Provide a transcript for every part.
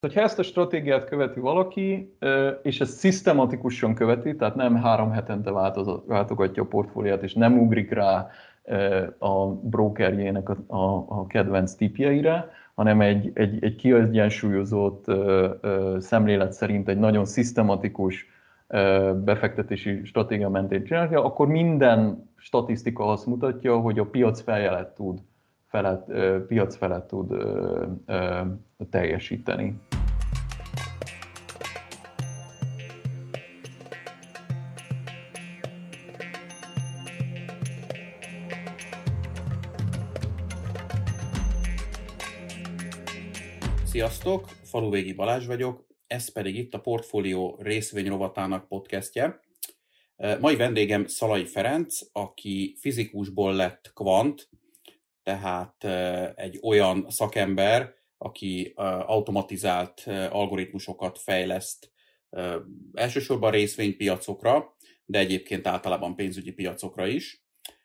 Hogyha ezt a stratégiát követi valaki, és ezt szisztematikusan követi, tehát nem három hetente váltogatja a portfóliát, és nem ugrik rá a brokerjének a, a, kedvenc tipjeire, hanem egy, egy, egy kiegyensúlyozott szemlélet szerint egy nagyon szisztematikus befektetési stratégia mentén csinálja, akkor minden statisztika azt mutatja, hogy a piac feljelet tud, felett, piac felett tud teljesíteni. Sziasztok, Faluvégi Balázs vagyok, ez pedig itt a Portfólió részvény rovatának podcastje. Mai vendégem Szalai Ferenc, aki fizikusból lett kvant, tehát egy olyan szakember, aki automatizált algoritmusokat fejleszt elsősorban részvénypiacokra, de egyébként általában pénzügyi piacokra is.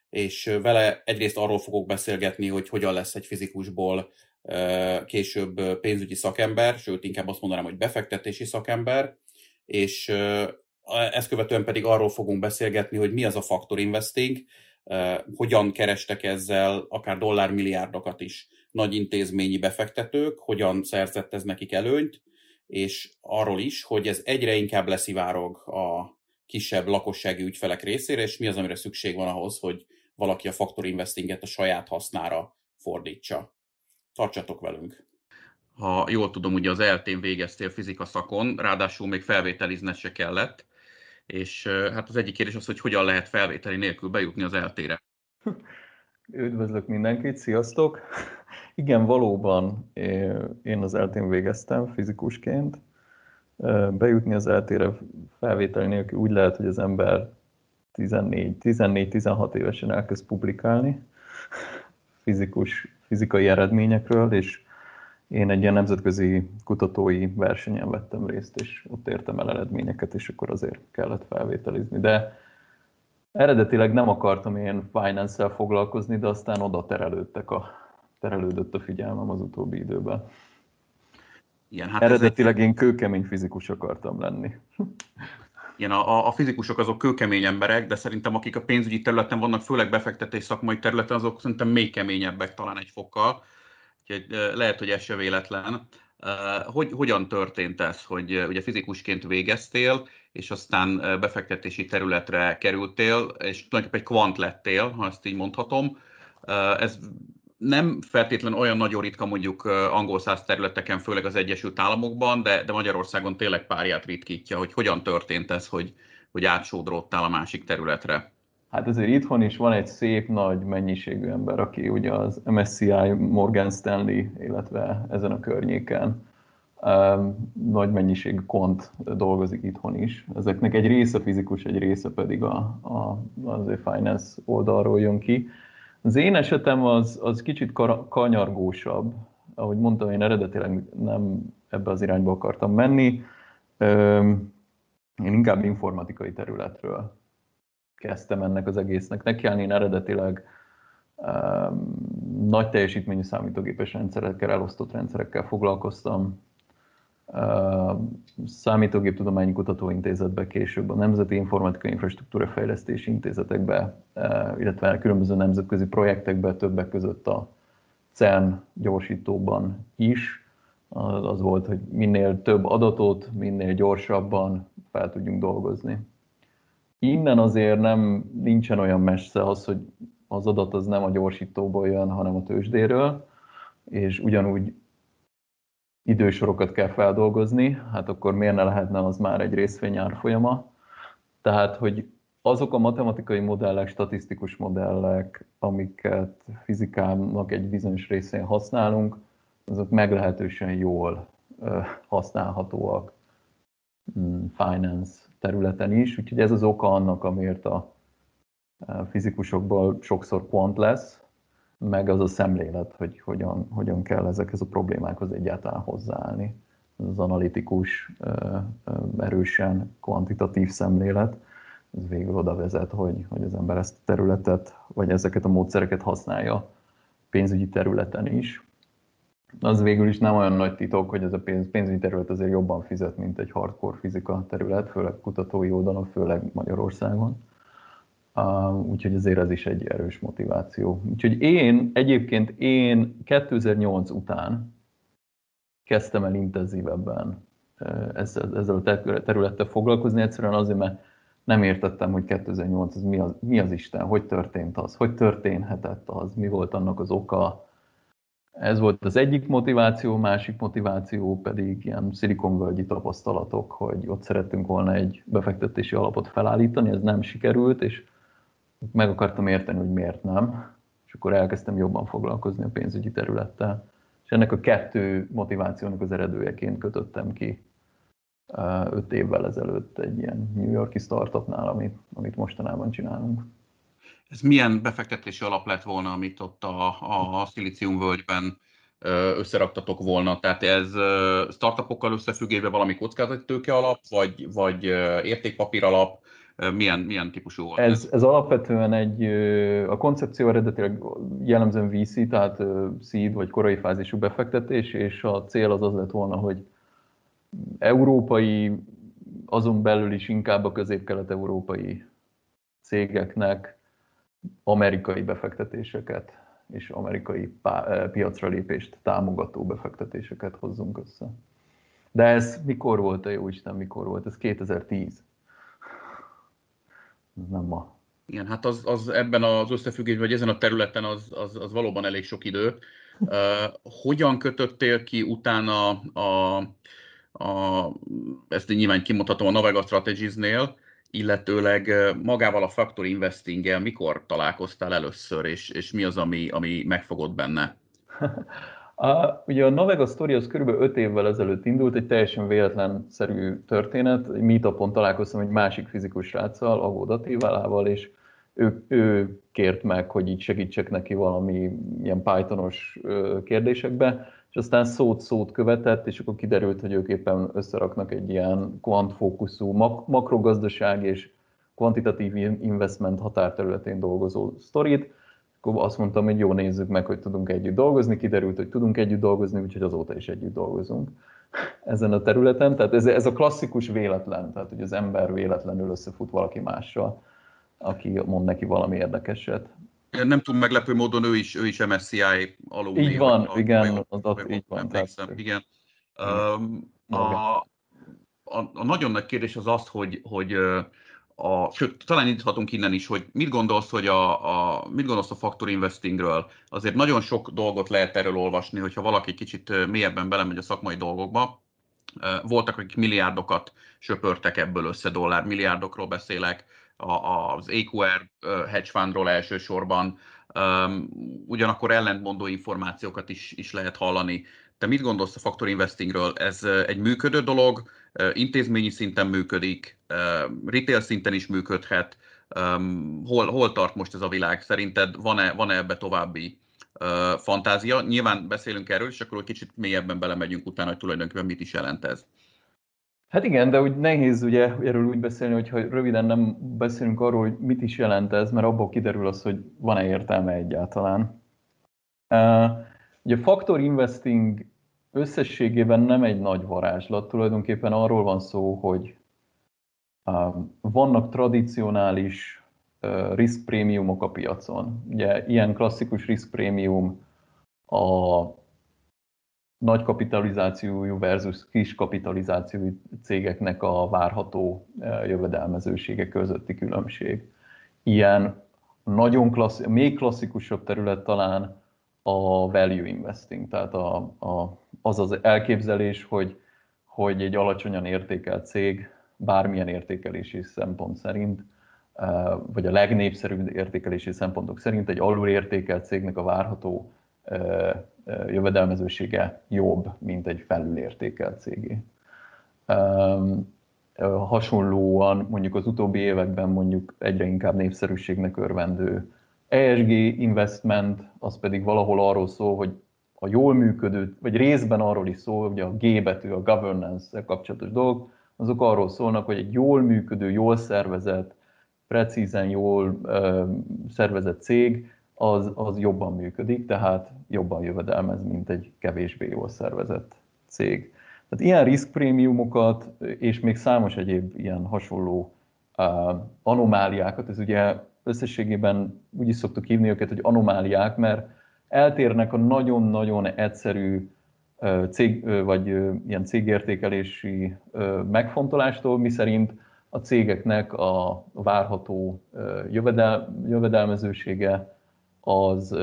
És vele egyrészt arról fogok beszélgetni, hogy hogyan lesz egy fizikusból később pénzügyi szakember, sőt inkább azt mondanám, hogy befektetési szakember, és ezt követően pedig arról fogunk beszélgetni, hogy mi az a faktor investing, hogyan kerestek ezzel akár dollármilliárdokat is nagy intézményi befektetők, hogyan szerzett ez nekik előnyt, és arról is, hogy ez egyre inkább leszivárog a kisebb lakossági ügyfelek részére, és mi az, amire szükség van ahhoz, hogy valaki a faktor investinget a saját hasznára fordítsa. Tartsatok velünk! Ha jól tudom, ugye az eltén végeztél fizika szakon, ráadásul még felvételizned se kellett, és hát az egyik kérdés az, hogy hogyan lehet felvételi nélkül bejutni az eltére. Üdvözlök mindenkit, sziasztok! Igen, valóban én az eltén végeztem fizikusként. Bejutni az eltére felvételi nélkül úgy lehet, hogy az ember 14-16 évesen elkezd publikálni fizikus, fizikai eredményekről, és én egy ilyen nemzetközi kutatói versenyen vettem részt, és ott értem el eredményeket, és akkor azért kellett felvételizni. De eredetileg nem akartam én finance foglalkozni, de aztán oda terelődtek a, terelődött a figyelmem az utóbbi időben. Igen, hát Eredetileg egy... én kőkemény fizikus akartam lenni. Igen, a, a fizikusok azok kőkemény emberek, de szerintem akik a pénzügyi területen vannak, főleg befektetés szakmai területen, azok szerintem még keményebbek talán egy fokkal. Úgyhogy lehet, hogy ez se véletlen. Hogy, hogyan történt ez, hogy ugye fizikusként végeztél, és aztán befektetési területre kerültél, és tulajdonképpen egy kvant lettél, ha ezt így mondhatom. Ez nem feltétlenül olyan nagyon ritka mondjuk angol száz területeken, főleg az Egyesült Államokban, de, de Magyarországon tényleg párját ritkítja, hogy hogyan történt ez, hogy, hogy átsódrottál a másik területre. Hát azért itthon is van egy szép nagy mennyiségű ember, aki ugye az MSCI, Morgan Stanley, illetve ezen a környéken um, nagy mennyiségű kont dolgozik itthon is. Ezeknek egy része fizikus, egy része pedig a, a, az finance oldalról jön ki. Az én esetem az, az kicsit kanyargósabb. Ahogy mondtam, én eredetileg nem ebbe az irányba akartam menni. Én inkább informatikai területről kezdtem ennek az egésznek nekiállni. Én eredetileg um, nagy teljesítményű számítógépes rendszerekkel, elosztott rendszerekkel foglalkoztam. Uh, Számítógéptudományi Kutatóintézetbe, később a Nemzeti Informatikai Infrastruktúra Fejlesztési Intézetekbe, uh, illetve különböző nemzetközi projektekbe, többek között a CERN gyorsítóban is. Az, az volt, hogy minél több adatot, minél gyorsabban fel tudjunk dolgozni innen azért nem nincsen olyan messze az, hogy az adat az nem a gyorsítóból jön, hanem a tőzsdéről, és ugyanúgy idősorokat kell feldolgozni, hát akkor miért ne lehetne az már egy részvény árfolyama. Tehát, hogy azok a matematikai modellek, statisztikus modellek, amiket fizikának egy bizonyos részén használunk, azok meglehetősen jól használhatóak. Mm, finance területen is, úgyhogy ez az oka annak, amiért a fizikusokból sokszor quant lesz, meg az a szemlélet, hogy hogyan, hogyan kell ezekhez a problémákhoz egyáltalán hozzáállni. Az analitikus, erősen kvantitatív szemlélet, ez végül oda vezet, hogy, hogy az ember ezt a területet, vagy ezeket a módszereket használja pénzügyi területen is. Az végül is nem olyan nagy titok, hogy ez a pénz, pénzügyi terület azért jobban fizet, mint egy hardcore fizika terület, főleg kutatói oldalon, főleg Magyarországon. Uh, úgyhogy azért ez is egy erős motiváció. Úgyhogy én, egyébként én 2008 után kezdtem el intenzívebben ezzel, a területtel foglalkozni, egyszerűen azért, mert nem értettem, hogy 2008 az mi az, mi az Isten, hogy történt az, hogy történhetett az, mi volt annak az oka. Ez volt az egyik motiváció, másik motiváció pedig ilyen szilikonvölgyi tapasztalatok, hogy ott szerettünk volna egy befektetési alapot felállítani, ez nem sikerült, és meg akartam érteni, hogy miért nem, és akkor elkezdtem jobban foglalkozni a pénzügyi területtel. És ennek a kettő motivációnak az eredőjeként kötöttem ki öt évvel ezelőtt egy ilyen New Yorki startupnál, amit, amit mostanában csinálunk. Ez milyen befektetési alap lett volna, amit ott a, a Szilícium völgyben összeraktatok volna? Tehát ez startupokkal összefüggésben valami kockázatítőke alap, vagy, vagy értékpapír alap? Milyen, milyen típusú volt? Ez, ez alapvetően egy, a koncepció eredetileg jellemzően VC, tehát seed vagy korai fázisú befektetés, és a cél az az lett volna, hogy európai, azon belül is inkább a közép-kelet-európai cégeknek amerikai befektetéseket és amerikai eh, piacra lépést támogató befektetéseket hozzunk össze. De ez mikor volt, a jó Isten, mikor volt? Ez 2010. Ez nem ma. Igen, hát az, az ebben az összefüggésben, vagy ezen a területen az, az, az valóban elég sok idő. Uh, hogyan kötöttél ki utána a, a, ezt nyilván kimutatom a Navega Strategies-nél, illetőleg magával a Factor investing mikor találkoztál először, és, és mi az, ami, ami megfogott benne? A, ugye a Navega Story az körülbelül 5 évvel ezelőtt indult, egy teljesen véletlenszerű történet. Egy meetupon találkoztam egy másik fizikus sráccal, Agó Datíválával, és ő, ő kért meg, hogy így segítsek neki valami ilyen Pythonos kérdésekbe, és aztán szót-szót követett, és akkor kiderült, hogy ők éppen összeraknak egy ilyen kvantfókuszú mak- makrogazdaság és kvantitatív investment határterületén dolgozó sztorit. Akkor azt mondtam, hogy jó, nézzük meg, hogy tudunk együtt dolgozni. Kiderült, hogy tudunk együtt dolgozni, úgyhogy azóta is együtt dolgozunk ezen a területen. Tehát ez, ez a klasszikus véletlen, tehát hogy az ember véletlenül összefut valaki mással, aki mond neki valami érdekeset nem tudom, meglepő módon ő is, ő is MSCI alul. Így van, a, igen, az ott így van. Emlékszem, tehát, igen. Um, a, a, a, nagyon nagy kérdés az az, hogy, hogy a, sőt, talán indíthatunk innen is, hogy mit gondolsz, hogy a, a, mit gondolsz a factor investingről? Azért nagyon sok dolgot lehet erről olvasni, hogyha valaki kicsit mélyebben belemegy a szakmai dolgokba. Voltak, akik milliárdokat söpörtek ebből össze, dollár milliárdokról beszélek, az EQR hedge fundról elsősorban, ugyanakkor ellentmondó információkat is, is lehet hallani. Te mit gondolsz a factor investingről? Ez egy működő dolog, intézményi szinten működik, retail szinten is működhet. Hol, hol tart most ez a világ? Szerinted van-e, van-e ebbe további fantázia? Nyilván beszélünk erről, és akkor kicsit mélyebben belemegyünk utána, hogy tulajdonképpen mit is jelent ez. Hát igen, de úgy nehéz ugye erről úgy beszélni, hogyha röviden nem beszélünk arról, hogy mit is jelent ez, mert abból kiderül az, hogy van-e értelme egyáltalán. Uh, ugye a factor investing összességében nem egy nagy varázslat, tulajdonképpen arról van szó, hogy uh, vannak tradicionális uh, risk prémiumok a piacon. Ugye ilyen klasszikus risk prémium a nagy kapitalizációjú versus kis kapitalizációjú cégeknek a várható e, jövedelmezősége közötti különbség. Ilyen nagyon klassz, még klasszikusabb terület talán a value investing, tehát a, a, az az elképzelés, hogy, hogy egy alacsonyan értékelt cég bármilyen értékelési szempont szerint, e, vagy a legnépszerűbb értékelési szempontok szerint egy alulértékelt cégnek a várható e, jövedelmezősége jobb, mint egy felülértékelt cégé. Hasonlóan mondjuk az utóbbi években mondjuk egyre inkább népszerűségnek örvendő ESG investment, az pedig valahol arról szól, hogy a jól működő, vagy részben arról is szól, hogy a G betű, a governance kapcsolatos dolgok, azok arról szólnak, hogy egy jól működő, jól szervezett, precízen jól ö, szervezett cég az, az jobban működik, tehát jobban jövedelmez, mint egy kevésbé jól szervezett cég. Tehát ilyen riskprémiumokat és még számos egyéb ilyen hasonló uh, anomáliákat, ez ugye összességében úgy is szoktuk hívni őket, hogy anomáliák, mert eltérnek a nagyon-nagyon egyszerű uh, cég, uh, vagy uh, ilyen cégértékelési megfontolástól, miszerint a cégeknek a várható jövedel, jövedelmezősége az,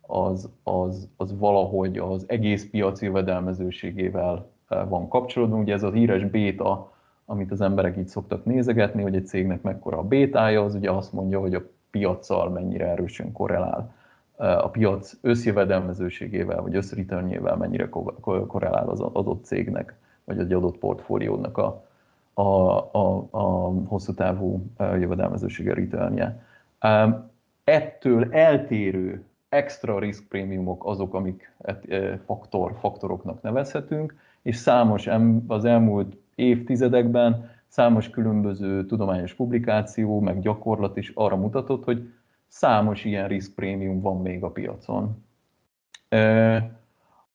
az, az, az valahogy az egész piac jövedelmezőségével van kapcsolódva. Ugye ez a híres béta, amit az emberek így szoktak nézegetni, hogy egy cégnek mekkora a bétája, az ugye azt mondja, hogy a piaccal mennyire erősen korrelál a piac összjövedelmezőségével, vagy összreturnjével mennyire korrelál az adott cégnek, vagy egy adott portfóliónak a, a, a, a hosszú távú jövedelmezősége returnje. Ettől eltérő extra risk prémiumok azok, amik faktor, faktoroknak nevezhetünk, és számos az elmúlt évtizedekben számos különböző tudományos publikáció, meg gyakorlat is arra mutatott, hogy számos ilyen risk prémium van még a piacon.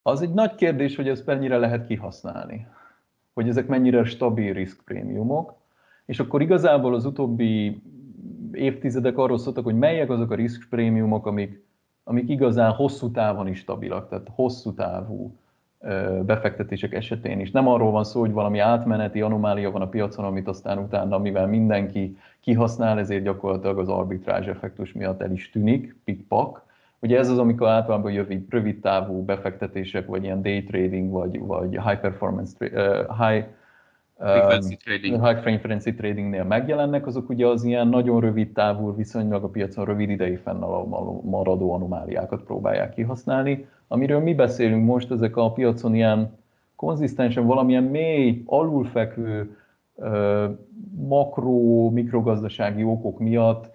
Az egy nagy kérdés, hogy ezt mennyire lehet kihasználni, hogy ezek mennyire stabil risk prémiumok, és akkor igazából az utóbbi évtizedek arról szóltak, hogy melyek azok a risk prémiumok, amik, amik igazán hosszú távon is stabilak, tehát hosszú távú befektetések esetén is. Nem arról van szó, hogy valami átmeneti anomália van a piacon, amit aztán utána, mivel mindenki kihasznál, ezért gyakorlatilag az arbitrázs effektus miatt el is tűnik, pikpak. Ugye ez az, amikor általában rövid, rövid távú befektetések, vagy ilyen day trading, vagy, vagy high performance, high Frequency trading. High frequency tradingnél megjelennek, azok ugye az ilyen nagyon rövid távú, viszonylag a piacon rövid idei fennmaradó anomáliákat próbálják kihasználni. Amiről mi beszélünk most, ezek a piacon ilyen konzisztensen valamilyen mély, alulfekvő, makro, mikrogazdasági okok miatt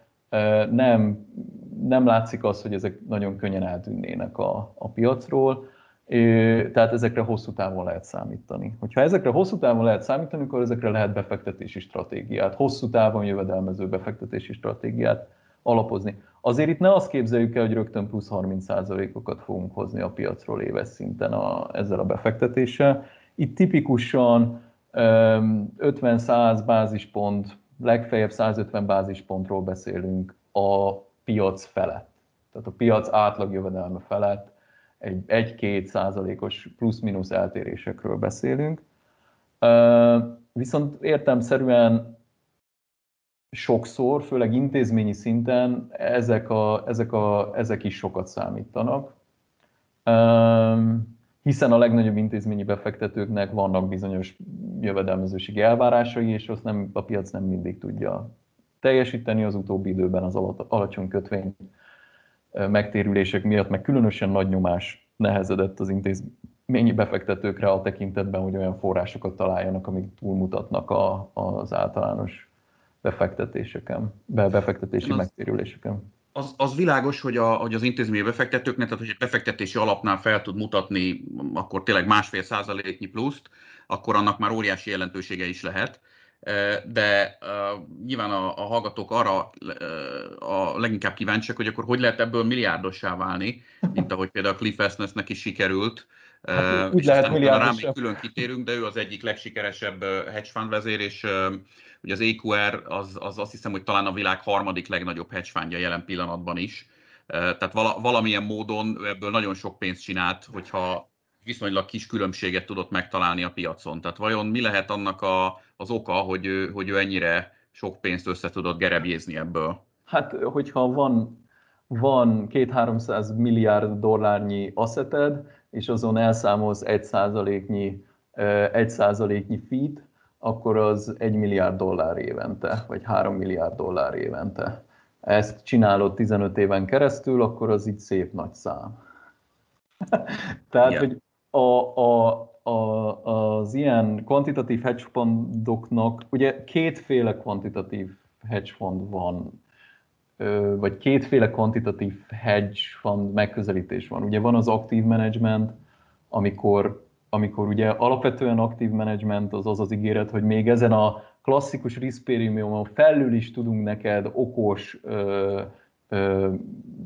nem, nem látszik az, hogy ezek nagyon könnyen eltűnnének a, a piacról tehát ezekre hosszú távon lehet számítani. Hogyha ezekre hosszú távon lehet számítani, akkor ezekre lehet befektetési stratégiát, hosszú távon jövedelmező befektetési stratégiát alapozni. Azért itt ne azt képzeljük el, hogy rögtön plusz 30%-okat fogunk hozni a piacról éves szinten a, ezzel a befektetéssel. Itt tipikusan 50-100 bázispont, legfeljebb 150 bázispontról beszélünk a piac felett. Tehát a piac átlag jövedelme felett egy 1-2 százalékos plusz-minusz eltérésekről beszélünk. Viszont értelmszerűen sokszor, főleg intézményi szinten ezek, a, ezek, a, ezek is sokat számítanak, hiszen a legnagyobb intézményi befektetőknek vannak bizonyos jövedelmezőségi elvárásai, és azt nem, a piac nem mindig tudja teljesíteni az utóbbi időben az alacsony kötvény megtérülések miatt, meg különösen nagy nyomás nehezedett az intézményi befektetőkre a tekintetben, hogy olyan forrásokat találjanak, amik túlmutatnak a, az általános befektetéseken, befektetési az, megtérüléseken. Az, az világos, hogy, a, hogy az intézményi befektetőknek, tehát hogy egy befektetési alapnál fel tud mutatni akkor tényleg másfél százaléknyi pluszt, akkor annak már óriási jelentősége is lehet de uh, nyilván a, a hallgatók arra uh, a leginkább kíváncsiak, hogy akkor hogy lehet ebből milliárdossá válni, mint ahogy például Cliff Esnesnek is sikerült. Hát, úgy és lehet rá még külön kitérünk, de ő az egyik legsikeresebb hedge fund vezér, és uh, ugye az EQR az, az azt hiszem, hogy talán a világ harmadik legnagyobb hedge fundja jelen pillanatban is. Tehát vala, valamilyen módon ebből nagyon sok pénzt csinált, hogyha viszonylag kis különbséget tudott megtalálni a piacon. Tehát vajon mi lehet annak a, az oka, hogy ő, hogy ő ennyire sok pénzt össze tudott gerebjézni ebből? Hát, hogyha van, van két-háromszáz milliárd dollárnyi asszeted, és azon elszámolsz egy százaléknyi, egy százaléknyi fit, akkor az egy milliárd dollár évente, vagy három milliárd dollár évente. Ezt csinálod 15 éven keresztül, akkor az így szép nagy szám. Tehát, yeah. hogy a, a, a, az ilyen kvantitatív hedge ugye kétféle kvantitatív hedge fund van, vagy kétféle kvantitatív hedge fund megközelítés van. Ugye van az aktív management, amikor, amikor ugye alapvetően aktív management az az az ígéret, hogy még ezen a klasszikus risk felül is tudunk neked okos,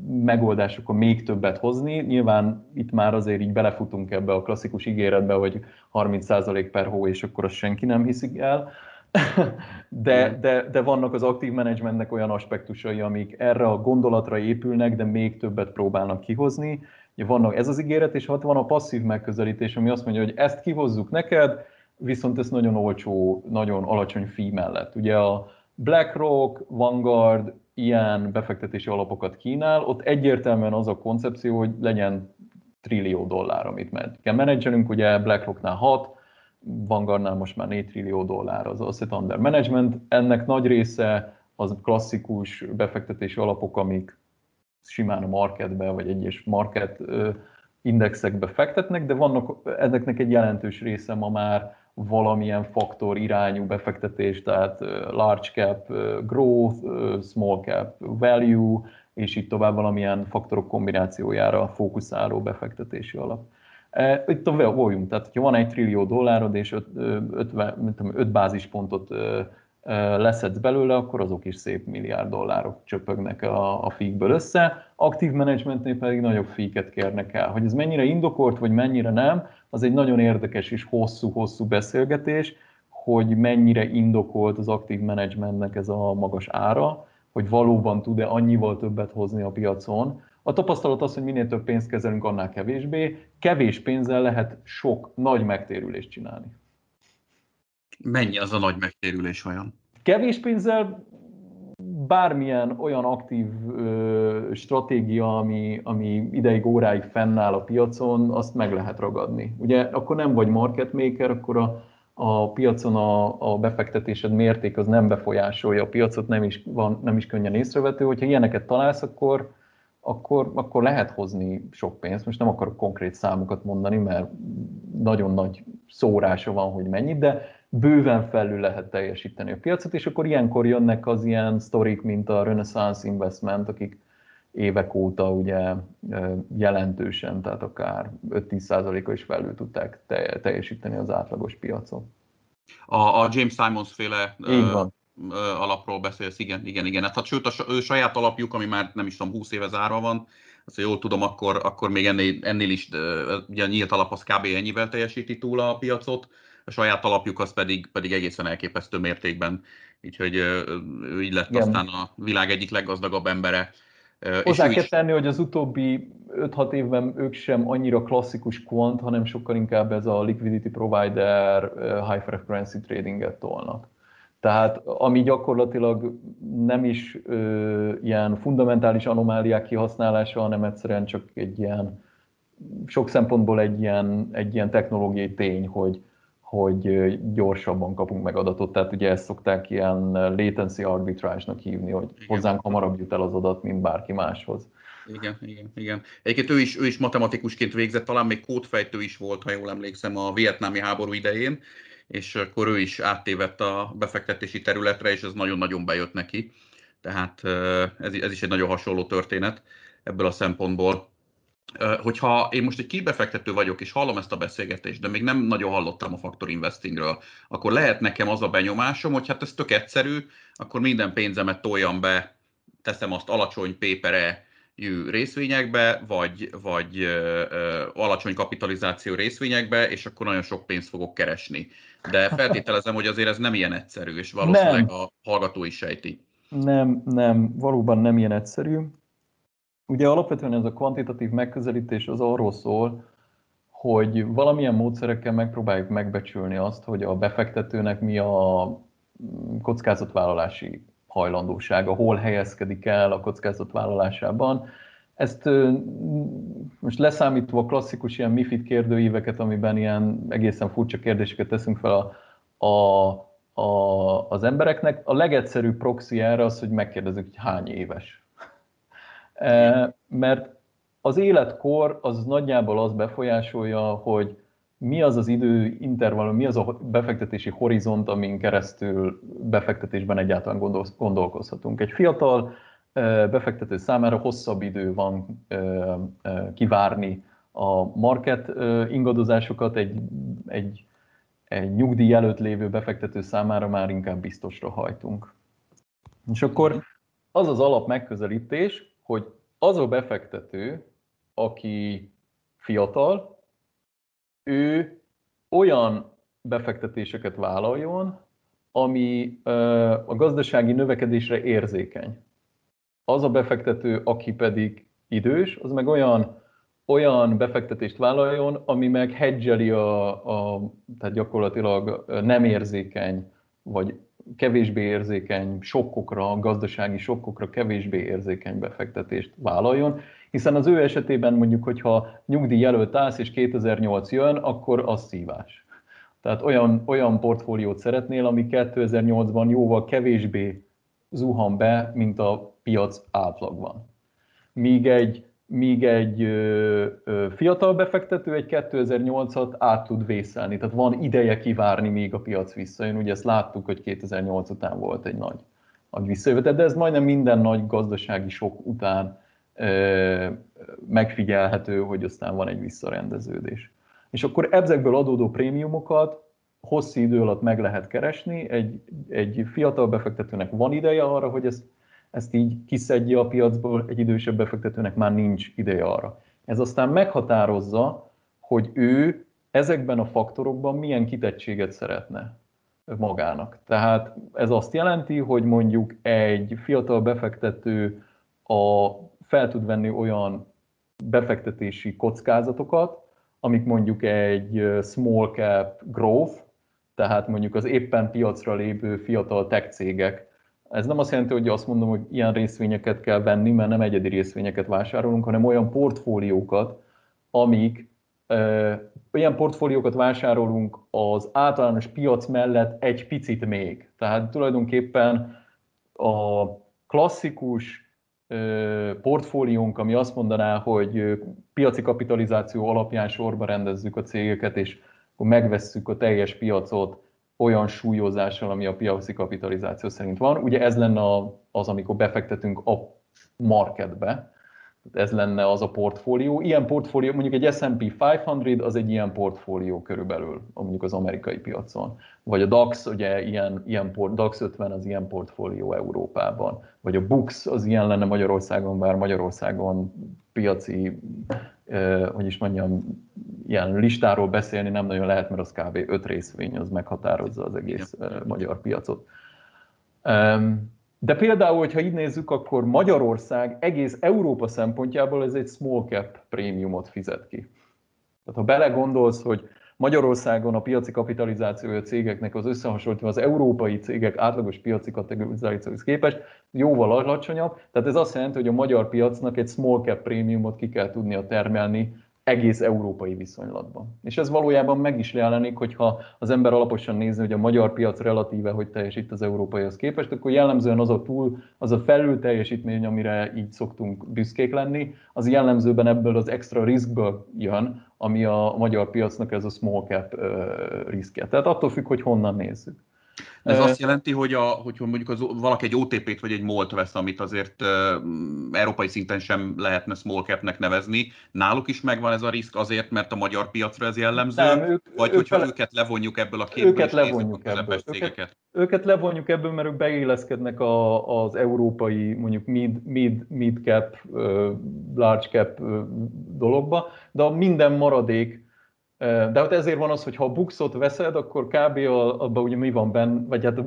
megoldásokon még többet hozni. Nyilván itt már azért így belefutunk ebbe a klasszikus ígéretbe, hogy 30% per hó, és akkor azt senki nem hiszik el. de, de, de vannak az aktív menedzsmentnek olyan aspektusai, amik erre a gondolatra épülnek, de még többet próbálnak kihozni. Vannak ez az ígéret, és hát van a passzív megközelítés, ami azt mondja, hogy ezt kihozzuk neked, viszont ez nagyon olcsó, nagyon alacsony fee mellett. Ugye a BlackRock, Vanguard ilyen befektetési alapokat kínál, ott egyértelműen az a koncepció, hogy legyen trillió dollár, amit meg kell menedzselünk, ugye BlackRocknál 6, Vanguardnál most már 4 trillió dollár az asset under management. Ennek nagy része az klasszikus befektetési alapok, amik simán a marketbe, vagy egyes market indexekbe fektetnek, de vannak ezeknek egy jelentős része ma már valamilyen faktor irányú befektetés, tehát large cap growth, small cap value, és így tovább valamilyen faktorok kombinációjára fókuszáló befektetési alap. Itt a volume, tehát ha van egy trillió dollárod, és 5 bázispontot leszedsz belőle, akkor azok is szép milliárd dollárok csöpögnek a, a fíkből össze. Aktív menedzsmentnél pedig nagyobb fíket kérnek el. Hogy ez mennyire indokolt, vagy mennyire nem, az egy nagyon érdekes és hosszú-hosszú beszélgetés, hogy mennyire indokolt az aktív menedzsmentnek ez a magas ára, hogy valóban tud-e annyival többet hozni a piacon. A tapasztalat az, hogy minél több pénzt kezelünk, annál kevésbé. Kevés pénzzel lehet sok nagy megtérülést csinálni. Mennyi az a nagy megtérülés olyan? Kevés pénzzel bármilyen olyan aktív ö, stratégia, ami, ami ideig, óráig fennáll a piacon, azt meg lehet ragadni. Ugye akkor nem vagy market maker, akkor a, a piacon a, a befektetésed mérték az nem befolyásolja a piacot, nem is, van, nem is könnyen észrevető. Hogyha ilyeneket találsz, akkor, akkor, akkor lehet hozni sok pénzt. Most nem akarok konkrét számokat mondani, mert nagyon nagy szórása van, hogy mennyit, de bőven felül lehet teljesíteni a piacot, és akkor ilyenkor jönnek az ilyen sztorik, mint a Renaissance Investment, akik évek óta ugye jelentősen, tehát akár 5-10%-a is felül tudták teljesíteni az átlagos piacon. A, a James Simons féle Így van. alapról beszélsz, igen, igen, igen. Hát, sőt, a saját alapjuk, ami már nem is tudom, 20 éve zárva van, azt jól tudom, akkor, akkor még ennél, ennél is, ugye a nyílt alap az kb. ennyivel teljesíti túl a piacot, a saját alapjuk az pedig, pedig egészen elképesztő mértékben. Úgyhogy ő így lett Igen. aztán a világ egyik leggazdagabb embere. Hozzá kell is... tenni, hogy az utóbbi 5-6 évben ők sem annyira klasszikus quant, hanem sokkal inkább ez a liquidity provider, high frequency tradinget tolnak. Tehát ami gyakorlatilag nem is ö, ilyen fundamentális anomáliák kihasználása, hanem egyszerűen csak egy ilyen, sok szempontból egy ilyen, egy ilyen technológiai tény, hogy hogy gyorsabban kapunk meg adatot, tehát ugye ezt szokták ilyen latency arbitrage-nak hívni, hogy igen. hozzánk hamarabb jut el az adat, mint bárki máshoz. Igen, igen, igen. Egyébként ő is, ő is matematikusként végzett, talán még kódfejtő is volt, ha jól emlékszem, a vietnámi háború idején, és akkor ő is áttévett a befektetési területre, és ez nagyon-nagyon bejött neki. Tehát ez, ez is egy nagyon hasonló történet ebből a szempontból hogyha én most egy kibefektető vagyok, és hallom ezt a beszélgetést, de még nem nagyon hallottam a faktor investingről, akkor lehet nekem az a benyomásom, hogy hát ez tök egyszerű, akkor minden pénzemet toljam be, teszem azt alacsony pépere részvényekbe, vagy, vagy ö, ö, alacsony kapitalizáció részvényekbe, és akkor nagyon sok pénzt fogok keresni. De feltételezem, hogy azért ez nem ilyen egyszerű, és valószínűleg nem. a hallgató is sejti. Nem, nem, valóban nem ilyen egyszerű. Ugye alapvetően ez a kvantitatív megközelítés az arról szól, hogy valamilyen módszerekkel megpróbáljuk megbecsülni azt, hogy a befektetőnek mi a kockázatvállalási hajlandósága, hol helyezkedik el a kockázatvállalásában. Ezt most leszámítva a klasszikus ilyen MIFID kérdőíveket, amiben ilyen egészen furcsa kérdéseket teszünk fel a, a, a, az embereknek, a legegyszerűbb proxy erre az, hogy megkérdezzük, hogy hány éves mert az életkor az nagyjából az befolyásolja, hogy mi az az idő intervallum, mi az a befektetési horizont, amin keresztül befektetésben egyáltalán gondolkozhatunk. Egy fiatal befektető számára hosszabb idő van kivárni a market ingadozásokat, egy, egy, egy nyugdíj előtt lévő befektető számára már inkább biztosra hajtunk. És akkor az az alap megközelítés, hogy az a befektető, aki fiatal, ő olyan befektetéseket vállaljon, ami a gazdasági növekedésre érzékeny. Az a befektető, aki pedig idős, az meg olyan, olyan befektetést vállaljon, ami meg hedgeli a, a tehát gyakorlatilag nem érzékeny, vagy kevésbé érzékeny sokkokra, gazdasági sokkokra kevésbé érzékeny befektetést vállaljon, hiszen az ő esetében mondjuk, hogyha nyugdíj jelölt állsz és 2008 jön, akkor az szívás. Tehát olyan, olyan portfóliót szeretnél, ami 2008-ban jóval kevésbé zuhan be, mint a piac átlagban. Míg egy, míg egy ö, ö, fiatal befektető egy 2008-at át tud vészelni, tehát van ideje kivárni, míg a piac visszajön. Ugye ezt láttuk, hogy 2008 után volt egy nagy, nagy visszajövetet, de ez majdnem minden nagy gazdasági sok után megfigyelhető, hogy aztán van egy visszarendeződés. És akkor ezekből adódó prémiumokat hosszú idő alatt meg lehet keresni, egy, egy fiatal befektetőnek van ideje arra, hogy ezt, ezt így kiszedje a piacból, egy idősebb befektetőnek már nincs ideje arra. Ez aztán meghatározza, hogy ő ezekben a faktorokban milyen kitettséget szeretne magának. Tehát ez azt jelenti, hogy mondjuk egy fiatal befektető a, fel tud venni olyan befektetési kockázatokat, amik mondjuk egy small cap growth, tehát mondjuk az éppen piacra lépő fiatal tech cégek. Ez nem azt jelenti, hogy azt mondom, hogy ilyen részvényeket kell venni, mert nem egyedi részvényeket vásárolunk, hanem olyan portfóliókat, amik ö, olyan portfóliókat vásárolunk az általános piac mellett egy picit még. Tehát tulajdonképpen a klasszikus portfóliónk, ami azt mondaná, hogy piaci kapitalizáció alapján sorba rendezzük a cégeket, és akkor megvesszük a teljes piacot olyan súlyozással, ami a piaci kapitalizáció szerint van. Ugye ez lenne az, amikor befektetünk a marketbe, ez lenne az a portfólió. Ilyen portfólió, mondjuk egy S&P 500 az egy ilyen portfólió körülbelül, mondjuk az amerikai piacon. Vagy a DAX, ugye ilyen, ilyen port, DAX 50 az ilyen portfólió Európában. Vagy a BUX az ilyen lenne Magyarországon, bár Magyarországon piaci, eh, hogy is mondjam, ilyen listáról beszélni nem nagyon lehet, mert az kb. öt részvény, az meghatározza az egész eh, magyar piacot. Um, de például, hogyha így nézzük, akkor Magyarország egész Európa szempontjából ez egy small cap prémiumot fizet ki. Tehát ha belegondolsz, hogy Magyarországon a piaci kapitalizációja cégeknek az összehasonlítva az európai cégek átlagos piaci kapitalizációhoz képest jóval alacsonyabb. Tehát ez azt jelenti, hogy a magyar piacnak egy small cap prémiumot ki kell tudnia termelni egész európai viszonylatban. És ez valójában meg is jelenik, hogyha az ember alaposan nézi, hogy a magyar piac relatíve hogy teljesít az európaihoz képest, akkor jellemzően az a túl, az a felül teljesítmény, amire így szoktunk büszkék lenni, az jellemzőben ebből az extra riskből jön, ami a magyar piacnak ez a small cap riskje. Tehát attól függ, hogy honnan nézzük. Ez azt jelenti, hogy a, hogyha mondjuk az, valaki egy OTP-t vagy egy MOLT vesz, amit azért uh, európai szinten sem lehetne small cap-nek nevezni, náluk is megvan ez a risk azért, mert a magyar piacra ez jellemző, Nem, ők, vagy ők hogyha vele, őket levonjuk ebből a képből, őket levonjuk ebből. Őket, őket levonjuk ebből, mert ők beilleszkednek a, az európai mondjuk mid, mid, mid cap, large cap dologba, de a minden maradék de hát ezért van az, hogy ha a buxot veszed, akkor kb. abban ugye mi van benne, vagy hát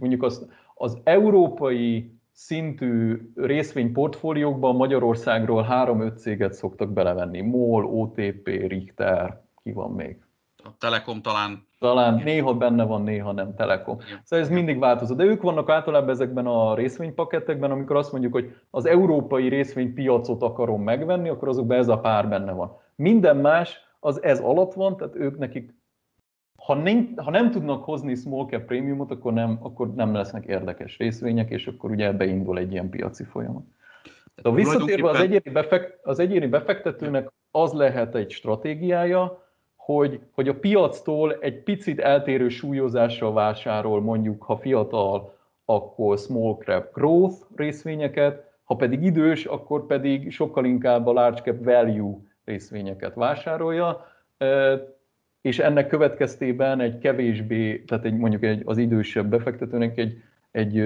mondjuk az, az európai szintű részvényportfóliókban Magyarországról 3-5 céget szoktak belevenni. MOL, OTP, Richter, ki van még? A Telekom talán. Talán néha benne van, néha nem Telekom. Szóval ez mindig változó. De ők vannak általában ezekben a részvénypakettekben, amikor azt mondjuk, hogy az európai részvénypiacot akarom megvenni, akkor azokban ez a pár benne van. Minden más az ez alatt van, tehát ők nekik, ha nem, ha nem tudnak hozni small cap prémiumot, akkor nem, akkor nem lesznek érdekes részvények, és akkor ugye beindul egy ilyen piaci folyamat. De visszatérve az egyéni, befekt, az egyéni befektetőnek az lehet egy stratégiája, hogy, hogy a piactól egy picit eltérő súlyozással vásárol, mondjuk ha fiatal, akkor small cap growth részvényeket, ha pedig idős, akkor pedig sokkal inkább a large cap value részvényeket vásárolja, és ennek következtében egy kevésbé, tehát egy, mondjuk egy, az idősebb befektetőnek egy, egy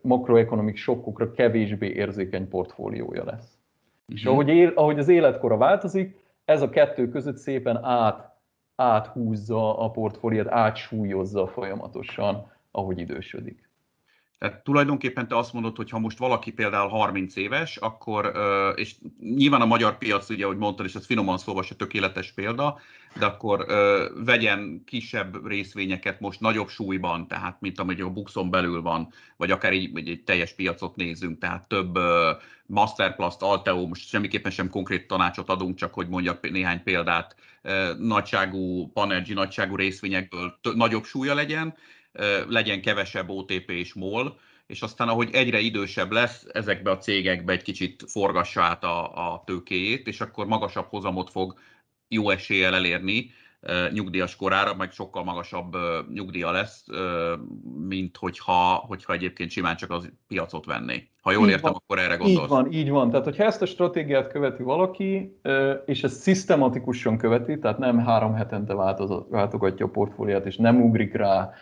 makroekonomik sokkokra kevésbé érzékeny portfóliója lesz. Uh-huh. És mhm. ahogy, él, ahogy az életkora változik, ez a kettő között szépen át, áthúzza a portfóliót, átsúlyozza folyamatosan, ahogy idősödik. Tehát tulajdonképpen te azt mondod, hogy ha most valaki például 30 éves, akkor, és nyilván a magyar piac, ugye, ahogy mondtad, és ez finoman szóval se tökéletes példa, de akkor vegyen kisebb részvényeket most nagyobb súlyban, tehát mint amely a Buxon belül van, vagy akár így egy teljes piacot nézzünk, tehát több Masterplast, Alteo, most semmiképpen sem konkrét tanácsot adunk, csak hogy mondjak néhány példát, nagyságú, Panergy nagyságú részvényekből nagyobb súlya legyen, legyen kevesebb OTP és MOL, és aztán ahogy egyre idősebb lesz, ezekbe a cégekbe egy kicsit forgassa át a, a tőkéjét, és akkor magasabb hozamot fog jó eséllyel elérni nyugdíjas korára, meg sokkal magasabb nyugdíja lesz, mint hogyha, hogyha egyébként simán csak az piacot venné. Ha jól így értem, van. akkor erre gondolsz. Így van, így van. Tehát, hogyha ezt a stratégiát követi valaki, és ezt szisztematikusan követi, tehát nem három hetente váltogatja a portfóliát, és nem ugrik rá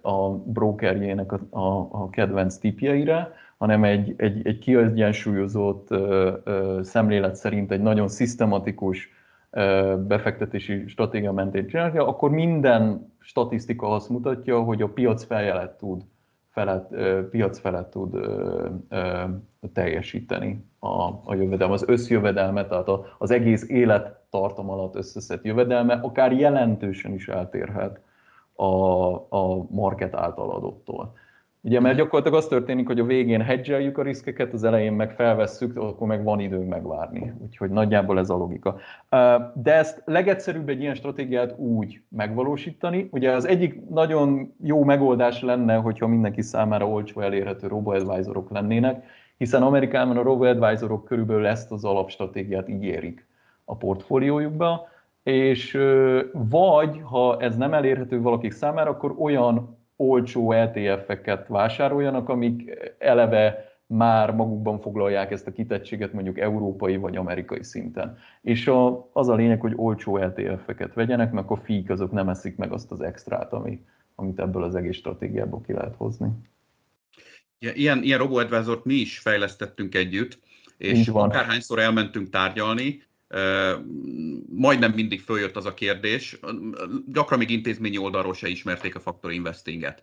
a brokerjének a, a, a kedvenc tipjeire, hanem egy, egy, egy kiegyensúlyozott szemlélet szerint egy nagyon szisztematikus befektetési stratégia mentén csinálja, akkor minden statisztika azt mutatja, hogy a piac feljelet tud, felett, piac felett tud teljesíteni a, a jövedelme, az összjövedelme, tehát az egész élettartam alatt összeszedett jövedelme akár jelentősen is eltérhet a, a market által adottól. Ugye, mert gyakorlatilag az történik, hogy a végén hedgeljük a riskeket, az elején meg felvesszük, akkor meg van időnk megvárni. Úgyhogy nagyjából ez a logika. De ezt legegyszerűbb egy ilyen stratégiát úgy megvalósítani. Ugye az egyik nagyon jó megoldás lenne, hogyha mindenki számára olcsó elérhető robo-advisorok lennének, hiszen Amerikában a robo-advisorok körülbelül ezt az alapstratégiát ígérik a portfóliójukba, és vagy, ha ez nem elérhető valakik számára, akkor olyan olcsó ETF-eket vásároljanak, amik eleve már magukban foglalják ezt a kitettséget mondjuk európai vagy amerikai szinten. És a, az a lényeg, hogy olcsó ETF-eket vegyenek, mert a fík azok nem eszik meg azt az extrát, ami, amit ebből az egész stratégiából ki lehet hozni. Ilyen, ilyen robo mi is fejlesztettünk együtt, és akárhányszor elmentünk tárgyalni, majdnem mindig följött az a kérdés, gyakran még intézményi oldalról se ismerték a faktor investinget.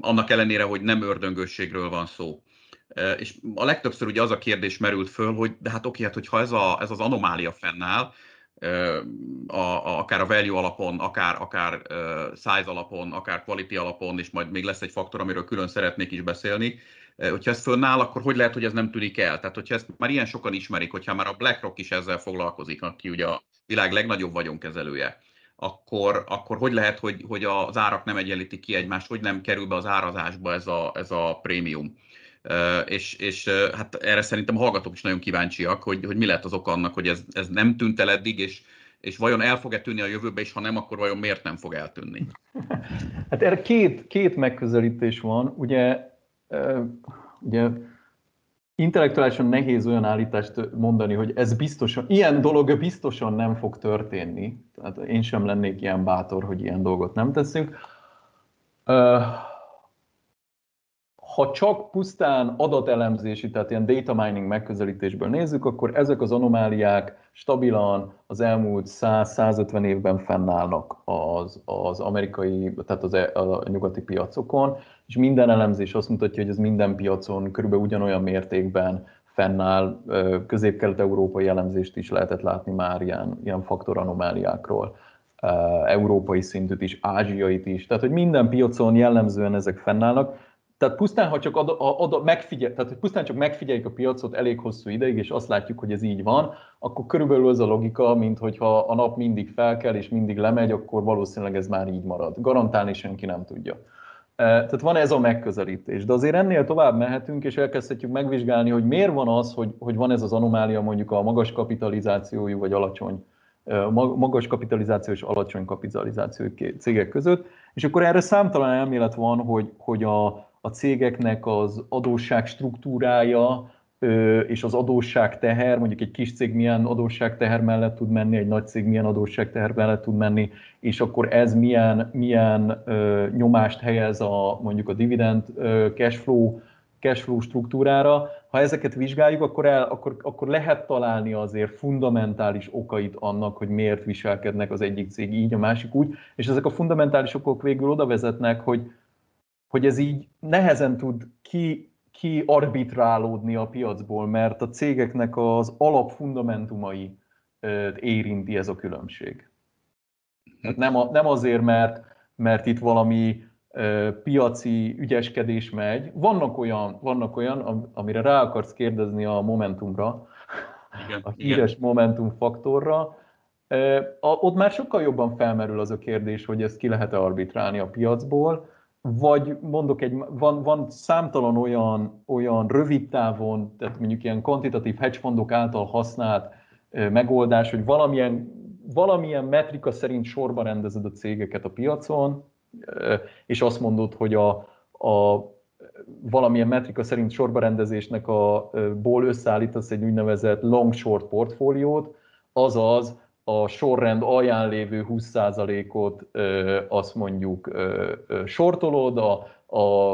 Annak ellenére, hogy nem ördöngösségről van szó. És a legtöbbször ugye az a kérdés merült föl, hogy de hát oké, hát hogyha ez, a, ez az anomália fennáll, a, a, akár a value alapon, akár, akár size alapon, akár quality alapon, és majd még lesz egy faktor, amiről külön szeretnék is beszélni, hogyha ez fönnáll, akkor hogy lehet, hogy ez nem tűnik el? Tehát, hogyha ezt már ilyen sokan ismerik, hogyha már a BlackRock is ezzel foglalkozik, aki ugye a világ legnagyobb vagyonkezelője, akkor, akkor hogy lehet, hogy, hogy az árak nem egyenlítik ki egymást, hogy nem kerül be az árazásba ez a, ez a prémium? Uh, és, és uh, hát erre szerintem a hallgatók is nagyon kíváncsiak, hogy, hogy mi lehet az oka annak, hogy ez, ez nem tűnt el eddig, és, és vajon el fog-e tűnni a jövőbe, és ha nem, akkor vajon miért nem fog eltűnni? Hát erre két, két megközelítés van. Ugye ugye intellektuálisan nehéz olyan állítást mondani, hogy ez biztosan, ilyen dolog biztosan nem fog történni. Tehát én sem lennék ilyen bátor, hogy ilyen dolgot nem teszünk. Ha csak pusztán adatelemzési, tehát ilyen data mining megközelítésből nézzük, akkor ezek az anomáliák stabilan az elmúlt 100-150 évben fennállnak az, az amerikai, tehát az, e, a nyugati piacokon, és minden elemzés azt mutatja, hogy ez minden piacon körülbelül ugyanolyan mértékben fennáll, közép-kelet-európai elemzést is lehetett látni már ilyen, ilyen faktoranomáliákról, európai szintűt is, ázsiait is, tehát hogy minden piacon jellemzően ezek fennállnak, tehát pusztán, ha csak ad, megfigyel, tehát hogy pusztán csak megfigyeljük a piacot elég hosszú ideig, és azt látjuk, hogy ez így van, akkor körülbelül az a logika, mint hogyha a nap mindig felkel és mindig lemegy, akkor valószínűleg ez már így marad. Garantálni senki nem tudja. Tehát van ez a megközelítés, de azért ennél tovább mehetünk, és elkezdhetjük megvizsgálni, hogy miért van az, hogy, hogy van ez az anomália mondjuk a magas kapitalizációjú vagy alacsony, magas kapitalizáció és alacsony kapitalizációjú cégek között, és akkor erre számtalan elmélet van, hogy, hogy a, a cégeknek az adósság struktúrája és az adósságteher, mondjuk egy kis cég milyen adósságteher mellett tud menni, egy nagy cég milyen adósságteher mellett tud menni, és akkor ez milyen, milyen nyomást helyez a, mondjuk a dividend cashflow, cashflow struktúrára. Ha ezeket vizsgáljuk, akkor, el, akkor, akkor lehet találni azért fundamentális okait annak, hogy miért viselkednek az egyik cég így, a másik úgy, és ezek a fundamentális okok végül oda vezetnek, hogy, hogy ez így nehezen tud ki ki arbitrálódni a piacból, mert a cégeknek az alapfundamentumai érinti ez a különbség. Tehát nem, a, nem azért, mert, mert itt valami piaci ügyeskedés megy. Vannak olyan, vannak olyan, amire rá akarsz kérdezni a Momentumra, igen, a híres igen. Momentum faktorra, ott már sokkal jobban felmerül az a kérdés, hogy ezt ki lehet-e arbitrálni a piacból, vagy mondok egy, van, van számtalan olyan, olyan rövid távon, tehát mondjuk ilyen kvantitatív hedgefondok által használt megoldás, hogy valamilyen, valamilyen metrika szerint sorba rendezed a cégeket a piacon, és azt mondod, hogy a, a valamilyen metrika szerint sorbarendezésnek a ból összeállítasz egy úgynevezett long-short portfóliót, azaz a sorrend alján lévő 20%-ot azt mondjuk sortolod, a, a,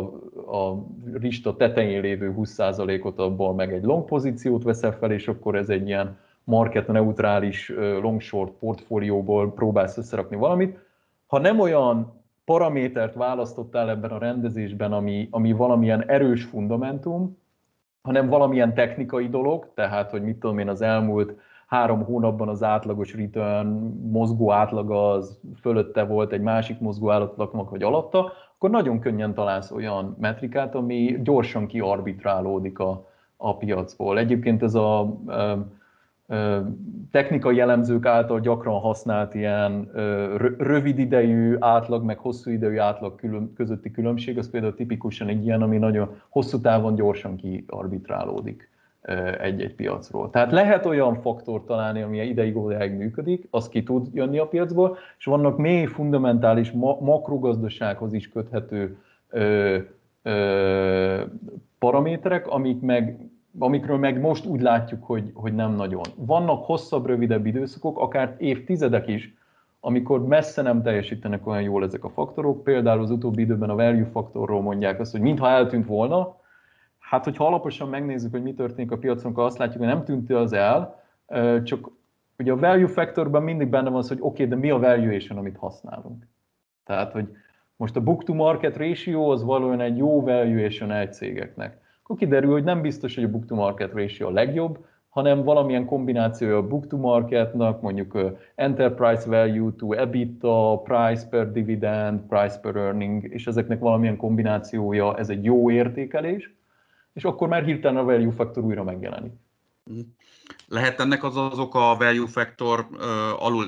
a lista tetején lévő 20%-ot abból meg egy long pozíciót veszel fel, és akkor ez egy ilyen market neutrális long short portfólióból próbálsz összerakni valamit. Ha nem olyan paramétert választottál ebben a rendezésben, ami, ami valamilyen erős fundamentum, hanem valamilyen technikai dolog, tehát hogy mit tudom én az elmúlt három hónapban az átlagos return mozgó átlaga az fölötte volt egy másik mozgó átlagnak, vagy alatta, akkor nagyon könnyen találsz olyan metrikát, ami gyorsan kiarbitrálódik a, a piacból. Egyébként ez a ö, ö, technikai jellemzők által gyakran használt ilyen ö, rövid idejű átlag, meg hosszú idejű átlag külön, közötti különbség, az például tipikusan egy ilyen, ami nagyon hosszú távon gyorsan kiarbitrálódik egy-egy piacról. Tehát lehet olyan faktor találni, ami ideig óráig működik, az ki tud jönni a piacból, és vannak mély, fundamentális, ma- makrogazdasághoz is köthető ö, ö, paraméterek, amik meg, amikről meg most úgy látjuk, hogy, hogy nem nagyon. Vannak hosszabb, rövidebb időszakok, akár évtizedek is, amikor messze nem teljesítenek olyan jól ezek a faktorok. Például az utóbbi időben a value faktorról mondják azt, hogy mintha eltűnt volna, Hát, hogyha alaposan megnézzük, hogy mi történik a piacon, akkor azt látjuk, hogy nem tűnt az el, csak ugye a value factorban mindig benne van az, hogy oké, okay, de mi a valuation, amit használunk. Tehát, hogy most a book to market ratio az valójában egy jó valuation egy cégeknek. Akkor kiderül, hogy nem biztos, hogy a book to market ratio a legjobb, hanem valamilyen kombinációja a book to marketnak, mondjuk enterprise value to EBITDA, price per dividend, price per earning, és ezeknek valamilyen kombinációja, ez egy jó értékelés és akkor már hirtelen a value factor újra megjelenik. Lehet ennek az azok a value factor uh, alul,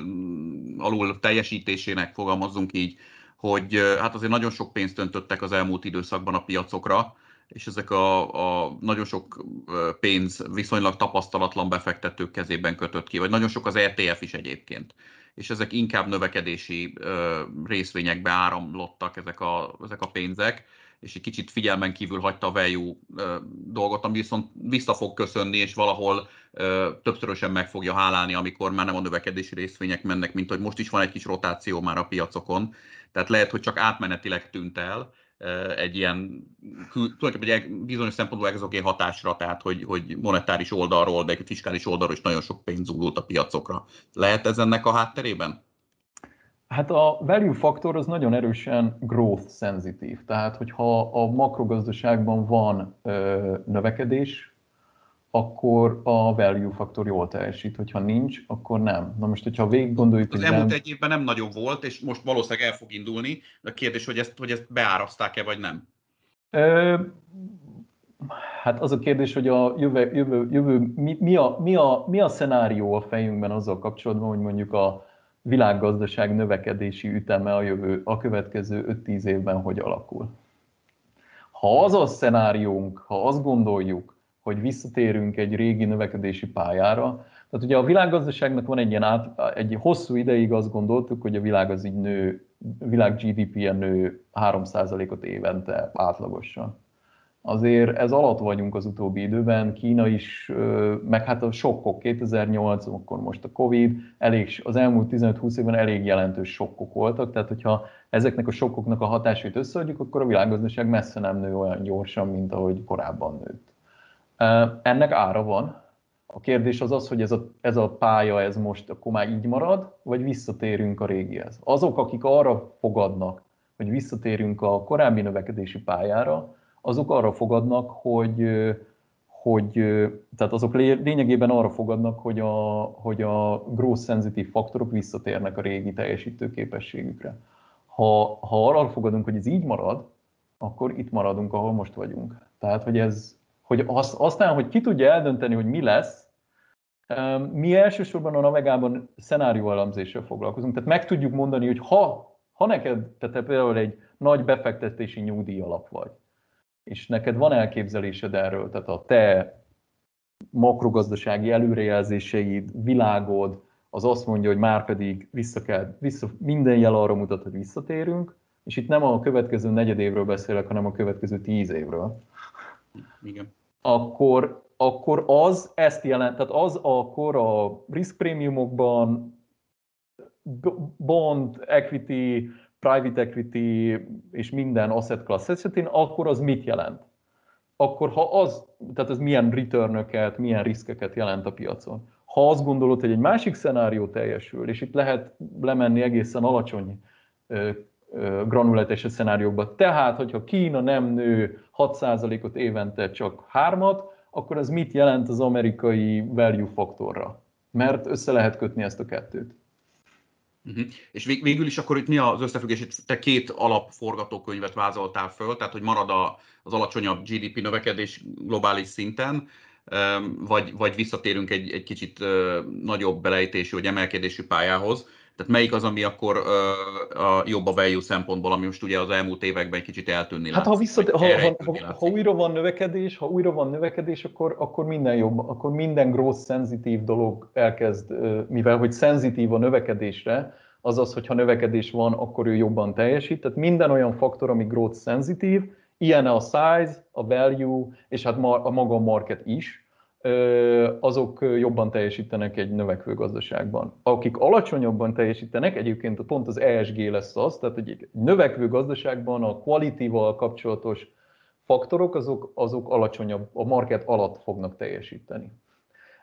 alul teljesítésének, fogalmazzunk így, hogy uh, hát azért nagyon sok pénzt öntöttek az elmúlt időszakban a piacokra, és ezek a, a nagyon sok pénz viszonylag tapasztalatlan befektetők kezében kötött ki, vagy nagyon sok az ETF is egyébként és ezek inkább növekedési ö, részvényekbe áramlottak ezek a, ezek a pénzek, és egy kicsit figyelmen kívül hagyta a value dolgot, ami viszont vissza fog köszönni, és valahol többszörösen meg fogja hálálni, amikor már nem a növekedési részvények mennek, mint hogy most is van egy kis rotáció már a piacokon. Tehát lehet, hogy csak átmenetileg tűnt el egy ilyen, tulajdonképpen egy bizonyos szempontból exogén hatásra, tehát hogy, hogy monetáris oldalról, de egy fiskális oldalról is nagyon sok pénz zúdult a piacokra. Lehet ez ennek a hátterében? Hát a value faktor az nagyon erősen growth szenzitív, tehát hogyha a makrogazdaságban van ö, növekedés, akkor a value faktor jól teljesít, hogyha nincs, akkor nem. Na most, hogyha végig gondoljuk... Az elmúlt nem... egy évben nem nagyon volt, és most valószínűleg el fog indulni, de a kérdés, hogy ezt, hogy ezt beáraszták-e, vagy nem? Ö, hát az a kérdés, hogy a jövő, jövő, jövő mi, mi, a, mi, a, mi a szenárió a fejünkben azzal kapcsolatban, hogy mondjuk a világgazdaság növekedési üteme a, jövő, a következő 5-10 évben hogy alakul. Ha az a szenáriónk, ha azt gondoljuk, hogy visszatérünk egy régi növekedési pályára, tehát ugye a világgazdaságnak van egy ilyen át, egy hosszú ideig azt gondoltuk, hogy a világ az így nő, világ GDP-je nő 3%-ot évente átlagosan. Azért ez alatt vagyunk az utóbbi időben, Kína is, meg hát a sokkok 2008, akkor most a Covid, elég, az elmúlt 15-20 évben elég jelentős sokkok voltak, tehát hogyha ezeknek a sokkoknak a hatásait összeadjuk, akkor a világgazdaság messze nem nő olyan gyorsan, mint ahogy korábban nőtt. Ennek ára van. A kérdés az az, hogy ez a, ez a pálya, ez most akkor már így marad, vagy visszatérünk a régihez. Azok, akik arra fogadnak, hogy visszatérünk a korábbi növekedési pályára, azok arra fogadnak, hogy, hogy tehát azok lényegében arra fogadnak, hogy a, hogy a growth sensitive faktorok visszatérnek a régi teljesítő képességükre. Ha, ha arra fogadunk, hogy ez így marad, akkor itt maradunk, ahol most vagyunk. Tehát, hogy ez, hogy az, aztán, hogy ki tudja eldönteni, hogy mi lesz, mi elsősorban a Navegában szenárió elemzéssel foglalkozunk, tehát meg tudjuk mondani, hogy ha, ha neked, tehát például egy nagy befektetési nyugdíj alap vagy, és neked van elképzelésed erről, tehát a te makrogazdasági előrejelzéseid, világod, az azt mondja, hogy már pedig vissza kell, vissza, minden jel arra mutat, hogy visszatérünk, és itt nem a következő negyed évről beszélek, hanem a következő tíz évről. Igen. Akkor, akkor az ezt jelent, tehát az akkor a risk prémiumokban, bond, equity, private equity és minden asset class esetén, akkor az mit jelent? Akkor ha az, tehát ez milyen returnöket, milyen riskeket jelent a piacon. Ha azt gondolod, hogy egy másik szenárió teljesül, és itt lehet lemenni egészen alacsony granulátes szenáriókba. Tehát, hogyha Kína nem nő 6%-ot évente csak hármat, akkor az mit jelent az amerikai value faktorra? Mert össze lehet kötni ezt a kettőt. Uh-huh. És vég, végül is akkor itt mi az összefüggés? Itt te két alapforgatókönyvet vázoltál föl, tehát hogy marad a, az alacsonyabb GDP növekedés globális szinten, vagy, vagy visszatérünk egy, egy kicsit nagyobb belejtésű vagy emelkedésű pályához. Tehát melyik az, ami akkor a jobb a value szempontból, ami most ugye az elmúlt években egy kicsit eltűnni Hát ha, visszat, ha, ha, ha, ha, újra van növekedés, ha újra van növekedés, akkor, akkor minden jobb, akkor minden growth szenzitív dolog elkezd, mivel hogy szenzitív a növekedésre, azaz, hogyha növekedés van, akkor ő jobban teljesít. Tehát minden olyan faktor, ami growth szenzitív, ilyen a size, a value, és hát a maga a market is, azok jobban teljesítenek egy növekvő gazdaságban. Akik alacsonyabban teljesítenek, egyébként pont az ESG lesz az, tehát egy növekvő gazdaságban a quality-val kapcsolatos faktorok, azok, azok alacsonyabb, a market alatt fognak teljesíteni.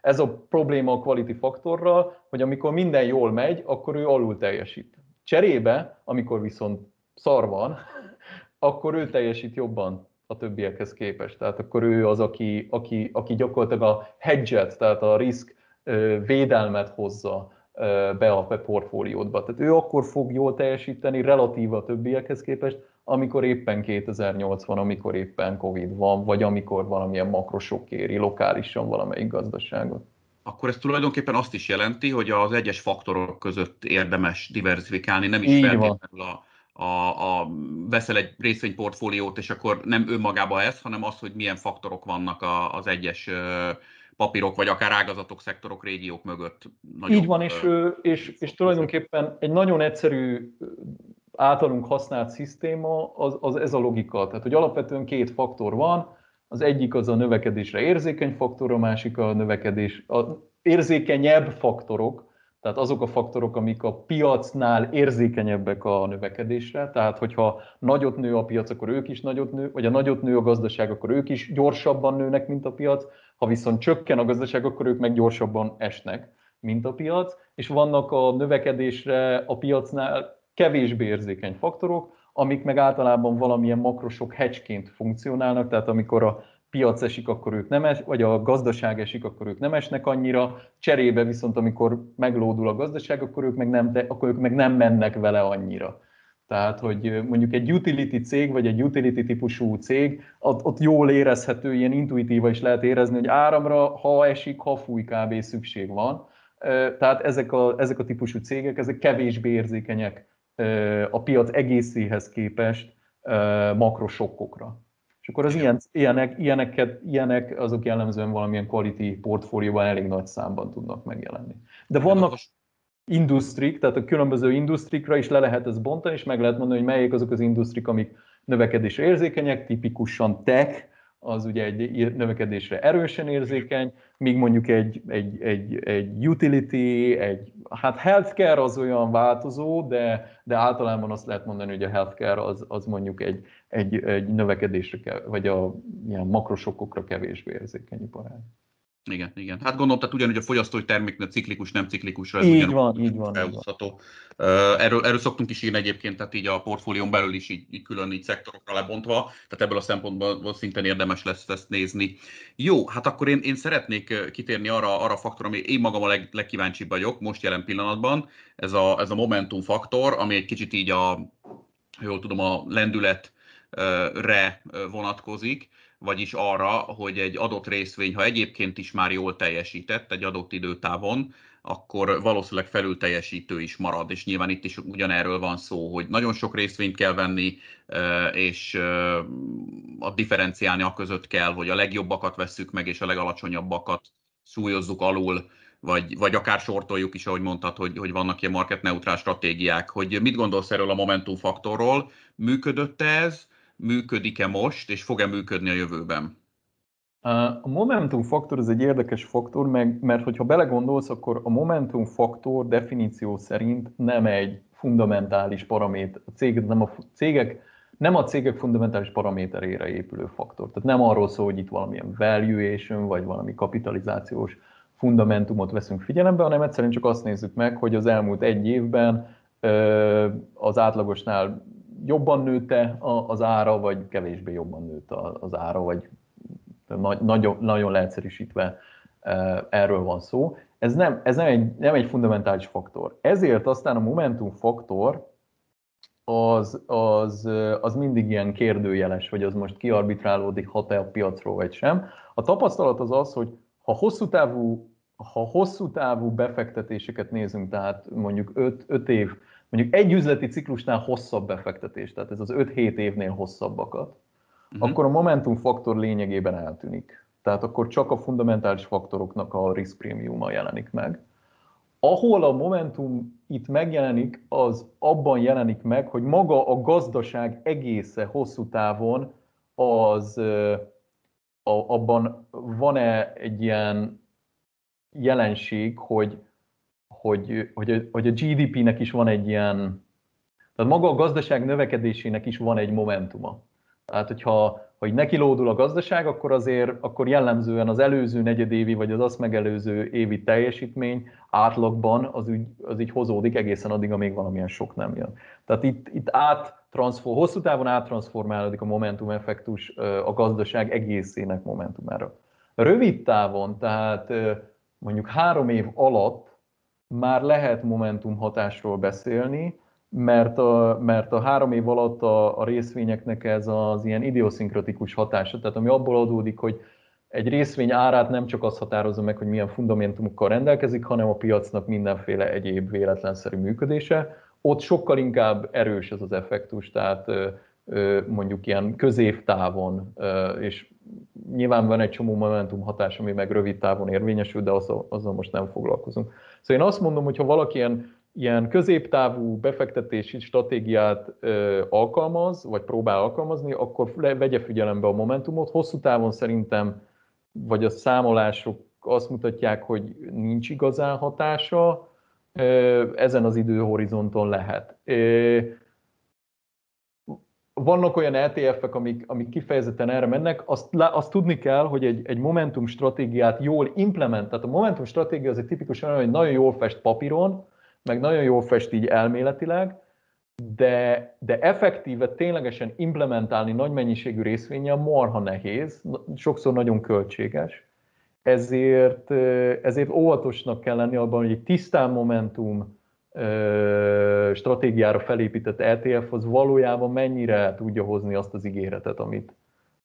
Ez a probléma a quality faktorral, hogy amikor minden jól megy, akkor ő alul teljesít. Cserébe, amikor viszont szar van, akkor ő teljesít jobban a többiekhez képest. Tehát akkor ő az, aki, aki, aki gyakorlatilag a hedget, tehát a risk védelmet hozza be a portfóliódba. Tehát ő akkor fog jól teljesíteni relatív a többiekhez képest, amikor éppen 2080, amikor éppen Covid van, vagy amikor valamilyen makrosok éri lokálisan valamelyik gazdaságot. Akkor ez tulajdonképpen azt is jelenti, hogy az egyes faktorok között érdemes diversifikálni, nem is Így feltétlenül a a, a, veszel egy részvényportfóliót, és akkor nem önmagában ez, hanem az, hogy milyen faktorok vannak a, az egyes papírok, vagy akár ágazatok, szektorok, régiók mögött. Így van, és, és, és tulajdonképpen egy nagyon egyszerű általunk használt szisztéma az, az ez a logika. Tehát, hogy alapvetően két faktor van, az egyik az a növekedésre érzékeny faktor, a másik a növekedés, a érzékenyebb faktorok, tehát azok a faktorok, amik a piacnál érzékenyebbek a növekedésre, tehát hogyha nagyot nő a piac, akkor ők is nagyot nő, vagy a nagyot nő a gazdaság, akkor ők is gyorsabban nőnek, mint a piac, ha viszont csökken a gazdaság, akkor ők meg gyorsabban esnek, mint a piac, és vannak a növekedésre a piacnál kevésbé érzékeny faktorok, amik meg általában valamilyen makrosok hedgeként funkcionálnak, tehát amikor a piac esik, akkor ők nem es, vagy a gazdaság esik, akkor ők nem esnek annyira, cserébe viszont amikor meglódul a gazdaság, akkor ők meg nem, akkor ők meg nem mennek vele annyira. Tehát, hogy mondjuk egy utility cég, vagy egy utility típusú cég, ott, ott jól érezhető, ilyen intuitíva is lehet érezni, hogy áramra, ha esik, ha fúj, kb. szükség van. Tehát ezek a, ezek a típusú cégek, ezek kevésbé érzékenyek a piac egészéhez képest makrosokkokra. És akkor az ilyen, ilyenek, ilyeneket, ilyenek azok jellemzően valamilyen quality portfólióban elég nagy számban tudnak megjelenni. De vannak industrik, tehát a különböző industrikra is le lehet ezt bontani, és meg lehet mondani, hogy melyik azok az industrik, amik növekedésre érzékenyek, tipikusan tech, az ugye egy növekedésre erősen érzékeny, míg mondjuk egy, egy, egy, egy utility, egy, hát healthcare az olyan változó, de, de általában azt lehet mondani, hogy a healthcare az, az mondjuk egy, egy, egy növekedésre, vagy a ilyen makrosokokra kevésbé érzékeny iparág. Igen, igen. Hát gondolom, tehát ugyanúgy a fogyasztói terméknek ciklikus, nem ciklikusra. Ez így van, így van. Elhúzható. Erről, erről szoktunk is írni egyébként, tehát így a portfólión belül is így, így külön így szektorokra lebontva, tehát ebből a szempontból szintén érdemes lesz ezt nézni. Jó, hát akkor én, én szeretnék kitérni arra, arra a faktor, ami én magam a leg, legkíváncsibb vagyok most jelen pillanatban, ez a, ez a momentum faktor, ami egy kicsit így a, jól tudom, a lendületre vonatkozik vagyis arra, hogy egy adott részvény, ha egyébként is már jól teljesített egy adott időtávon, akkor valószínűleg felül teljesítő is marad, és nyilván itt is ugyanerről van szó, hogy nagyon sok részvényt kell venni, és a differenciálni a között kell, hogy a legjobbakat vesszük meg, és a legalacsonyabbakat szúlyozzuk alul, vagy, vagy akár sortoljuk is, ahogy mondtad, hogy, hogy vannak ilyen market neutrál stratégiák. Hogy mit gondolsz erről a momentum faktorról? Működött ez? Működik-e most, és fog-e működni a jövőben? A momentum faktor az egy érdekes faktor, mert hogyha belegondolsz, akkor a momentum faktor definíció szerint nem egy fundamentális paraméter. A cégek nem a cégek, nem a cégek fundamentális paraméterére épülő faktor. Tehát nem arról szól, hogy itt valamilyen valuation, vagy valami kapitalizációs fundamentumot veszünk figyelembe, hanem egyszerűen csak azt nézzük meg, hogy az elmúlt egy évben az átlagosnál jobban nőtte az ára, vagy kevésbé jobban nőtt az ára, vagy nagyon, nagyon leegyszerűsítve e, erről van szó. Ez nem, ez nem, egy, nem egy fundamentális faktor. Ezért aztán a momentum faktor az, az, az mindig ilyen kérdőjeles, hogy az most kiarbitrálódik, hat-e a piacról vagy sem. A tapasztalat az az, hogy ha hosszú távú, ha hosszú távú befektetéseket nézünk, tehát mondjuk 5 év mondjuk egy üzleti ciklusnál hosszabb befektetés, tehát ez az 5-7 évnél hosszabbakat, uh-huh. akkor a momentum faktor lényegében eltűnik. Tehát akkor csak a fundamentális faktoroknak a risk prémiuma jelenik meg. Ahol a momentum itt megjelenik, az abban jelenik meg, hogy maga a gazdaság egésze hosszú távon az a, abban van-e egy ilyen jelenség, hogy hogy, hogy, hogy a GDP-nek is van egy ilyen, tehát maga a gazdaság növekedésének is van egy momentuma. Tehát, hogyha hogy neki lódul a gazdaság, akkor azért akkor jellemzően az előző negyedévi vagy az azt megelőző évi teljesítmény átlagban az, úgy, az így hozódik egészen addig, amíg valamilyen sok nem jön. Tehát itt, itt át hosszú távon áttransformálódik a momentum effektus a gazdaság egészének momentumára. Rövid távon, tehát mondjuk három év alatt már lehet momentum hatásról beszélni, mert a, mert a három év alatt a, a részvényeknek ez az ilyen idioszinkratikus hatása, tehát ami abból adódik, hogy egy részvény árát nem csak az határozza meg, hogy milyen fundamentumokkal rendelkezik, hanem a piacnak mindenféle egyéb véletlenszerű működése. Ott sokkal inkább erős ez az effektus, tehát mondjuk ilyen középtávon, és nyilván van egy csomó momentum hatás, ami meg rövid távon érvényesül, de azzal, azzal most nem foglalkozunk. Szóval én azt mondom, hogy ha valaki ilyen, ilyen középtávú befektetési stratégiát ö, alkalmaz, vagy próbál alkalmazni, akkor vegye figyelembe a momentumot. Hosszú távon szerintem, vagy a számolások azt mutatják, hogy nincs igazán hatása, ezen az időhorizonton lehet. Vannak olyan ETF-ek, amik, amik kifejezetten erre mennek, azt, azt tudni kell, hogy egy, egy Momentum stratégiát jól implement, tehát a Momentum stratégia az egy tipikus olyan, hogy nagyon jól fest papíron, meg nagyon jól fest így elméletileg, de, de effektíve ténylegesen implementálni nagy mennyiségű részvényel marha nehéz, sokszor nagyon költséges, ezért, ezért óvatosnak kell lenni abban, hogy egy tisztán Momentum stratégiára felépített ETF az valójában mennyire tudja hozni azt az ígéretet, amit,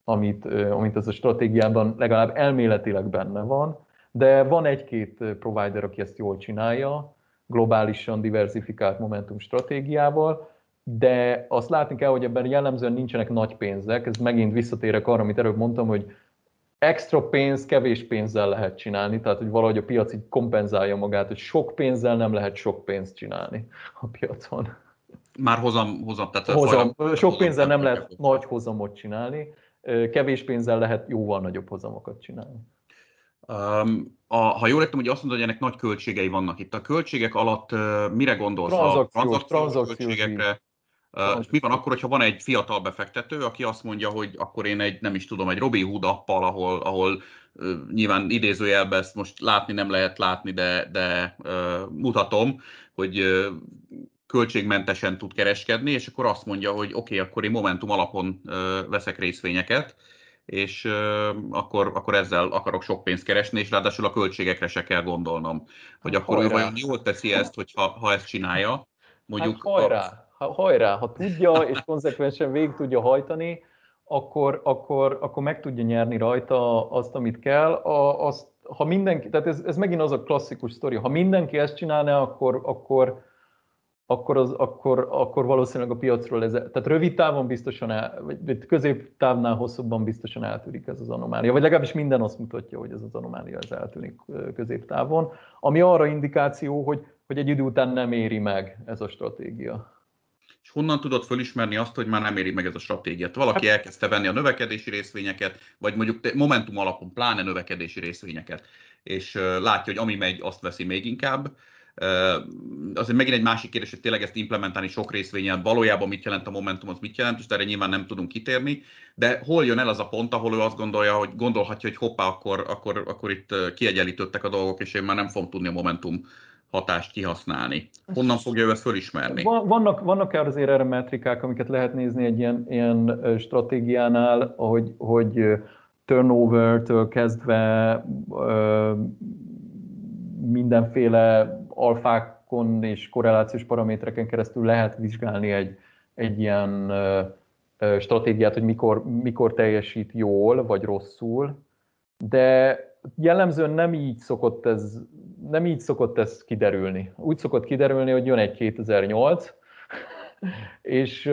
amit, amit ez a stratégiában legalább elméletileg benne van, de van egy-két provider, aki ezt jól csinálja, globálisan diversifikált momentum stratégiával, de azt látni kell, hogy ebben jellemzően nincsenek nagy pénzek, ez megint visszatérek arra, amit előbb mondtam, hogy extra pénz kevés pénzzel lehet csinálni, tehát hogy valahogy a piac így kompenzálja magát, hogy sok pénzzel nem lehet sok pénzt csinálni a piacon. Már hozam, hozam tehát hozam, sok pénzzel nem lehet nagy hozamot csinálni, kevés pénzzel lehet jóval nagyobb hozamokat csinálni. Um, a, ha jól értem, hogy azt mondod, hogy ennek nagy költségei vannak itt. A költségek alatt uh, mire gondolsz? Tranzakciós, a tranzakciós költségekre? Uh, és mi van akkor, hogyha van egy fiatal befektető, aki azt mondja, hogy akkor én egy, nem is tudom, egy Robin Hood appal, ahol, ahol uh, nyilván idézőjelben ezt most látni nem lehet látni, de, de uh, mutatom, hogy uh, költségmentesen tud kereskedni, és akkor azt mondja, hogy oké, okay, akkor én Momentum alapon uh, veszek részvényeket, és akkor, akkor ezzel akarok sok pénzt keresni, és ráadásul a költségekre se kell gondolnom. Hogy akkor hajrá. ő vajon jól teszi ezt, hogyha, ha ezt csinálja. Mondjuk hát hajrá. Ha, hajrá, ha tudja, és konzekvensen végig tudja hajtani, akkor, akkor, akkor meg tudja nyerni rajta azt, amit kell. A, azt, ha mindenki, tehát ez, ez megint az a klasszikus sztori, ha mindenki ezt csinálna, akkor, akkor, akkor, az, akkor, akkor valószínűleg a piacról ez, tehát rövid távon biztosan, el, vagy középtávnál hosszabban biztosan eltűnik ez az anomália, vagy legalábbis minden azt mutatja, hogy ez az anomália ez eltűnik középtávon, ami arra indikáció, hogy, hogy egy idő után nem éri meg ez a stratégia. Honnan tudod fölismerni azt, hogy már nem éri meg ez a stratégiát? Valaki hát- elkezdte venni a növekedési részvényeket, vagy mondjuk Momentum alapon pláne növekedési részvényeket, és látja, hogy ami megy, azt veszi még inkább, Azért megint egy másik kérdés, hogy tényleg ezt implementálni sok részvényen, valójában mit jelent a Momentum, az mit jelent, és erre nyilván nem tudunk kitérni, de hol jön el az a pont, ahol ő azt gondolja, hogy gondolhatja, hogy hoppá, akkor, akkor, akkor itt kiegyenlítődtek a dolgok, és én már nem fogom tudni a Momentum hatást kihasználni. Honnan fogja ő ezt fölismerni? Vannak, vannak azért erre metrikák, amiket lehet nézni egy ilyen, ilyen stratégiánál, hogy, hogy turnover-től kezdve mindenféle alfákon és korrelációs paramétereken keresztül lehet vizsgálni egy, egy ilyen stratégiát, hogy mikor, mikor teljesít jól vagy rosszul, de jellemzően nem így szokott ez, nem így szokott ez kiderülni. Úgy szokott kiderülni, hogy jön egy 2008, és,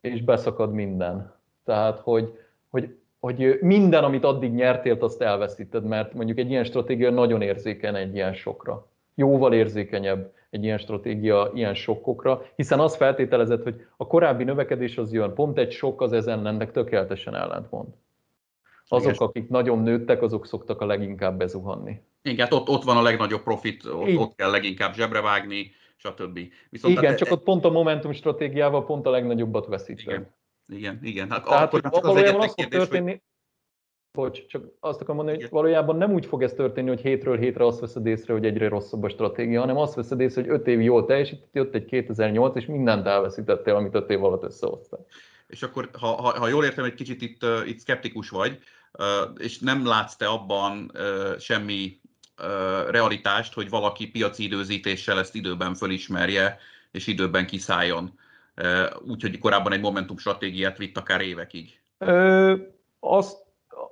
és beszakad minden. Tehát, hogy, hogy, hogy minden, amit addig nyertél, azt elveszíted, mert mondjuk egy ilyen stratégia nagyon érzékeny egy ilyen sokra jóval érzékenyebb egy ilyen stratégia ilyen sokkokra, hiszen az feltételezett, hogy a korábbi növekedés az jön, pont egy sok az ezen ennek tökéletesen ellentmond. Azok, Igen. akik nagyon nőttek, azok szoktak a leginkább bezuhanni. Igen, hát ott, ott van a legnagyobb profit, ott, ott kell leginkább zsebre vágni, stb. Viszont Igen, hát, csak ott pont a momentum stratégiával pont a legnagyobbat veszítve. Igen, igen. igen. Hát Tehát, akkor hogy valójában az fog történni, hogy Bocs, csak azt akarom mondani, hogy valójában nem úgy fog ez történni, hogy hétről hétre azt veszed észre, hogy egyre rosszabb a stratégia, hanem azt veszed észre, hogy öt év jól teljesített, jött egy 2008, és mindent elveszítettél, amit öt év alatt összehoztál. És akkor, ha, ha, ha jól értem, egy kicsit itt, itt skeptikus vagy, és nem látsz te abban semmi realitást, hogy valaki piaci időzítéssel ezt időben fölismerje, és időben kiszálljon. Úgyhogy korábban egy Momentum stratégiát vitt akár évekig. Ö, azt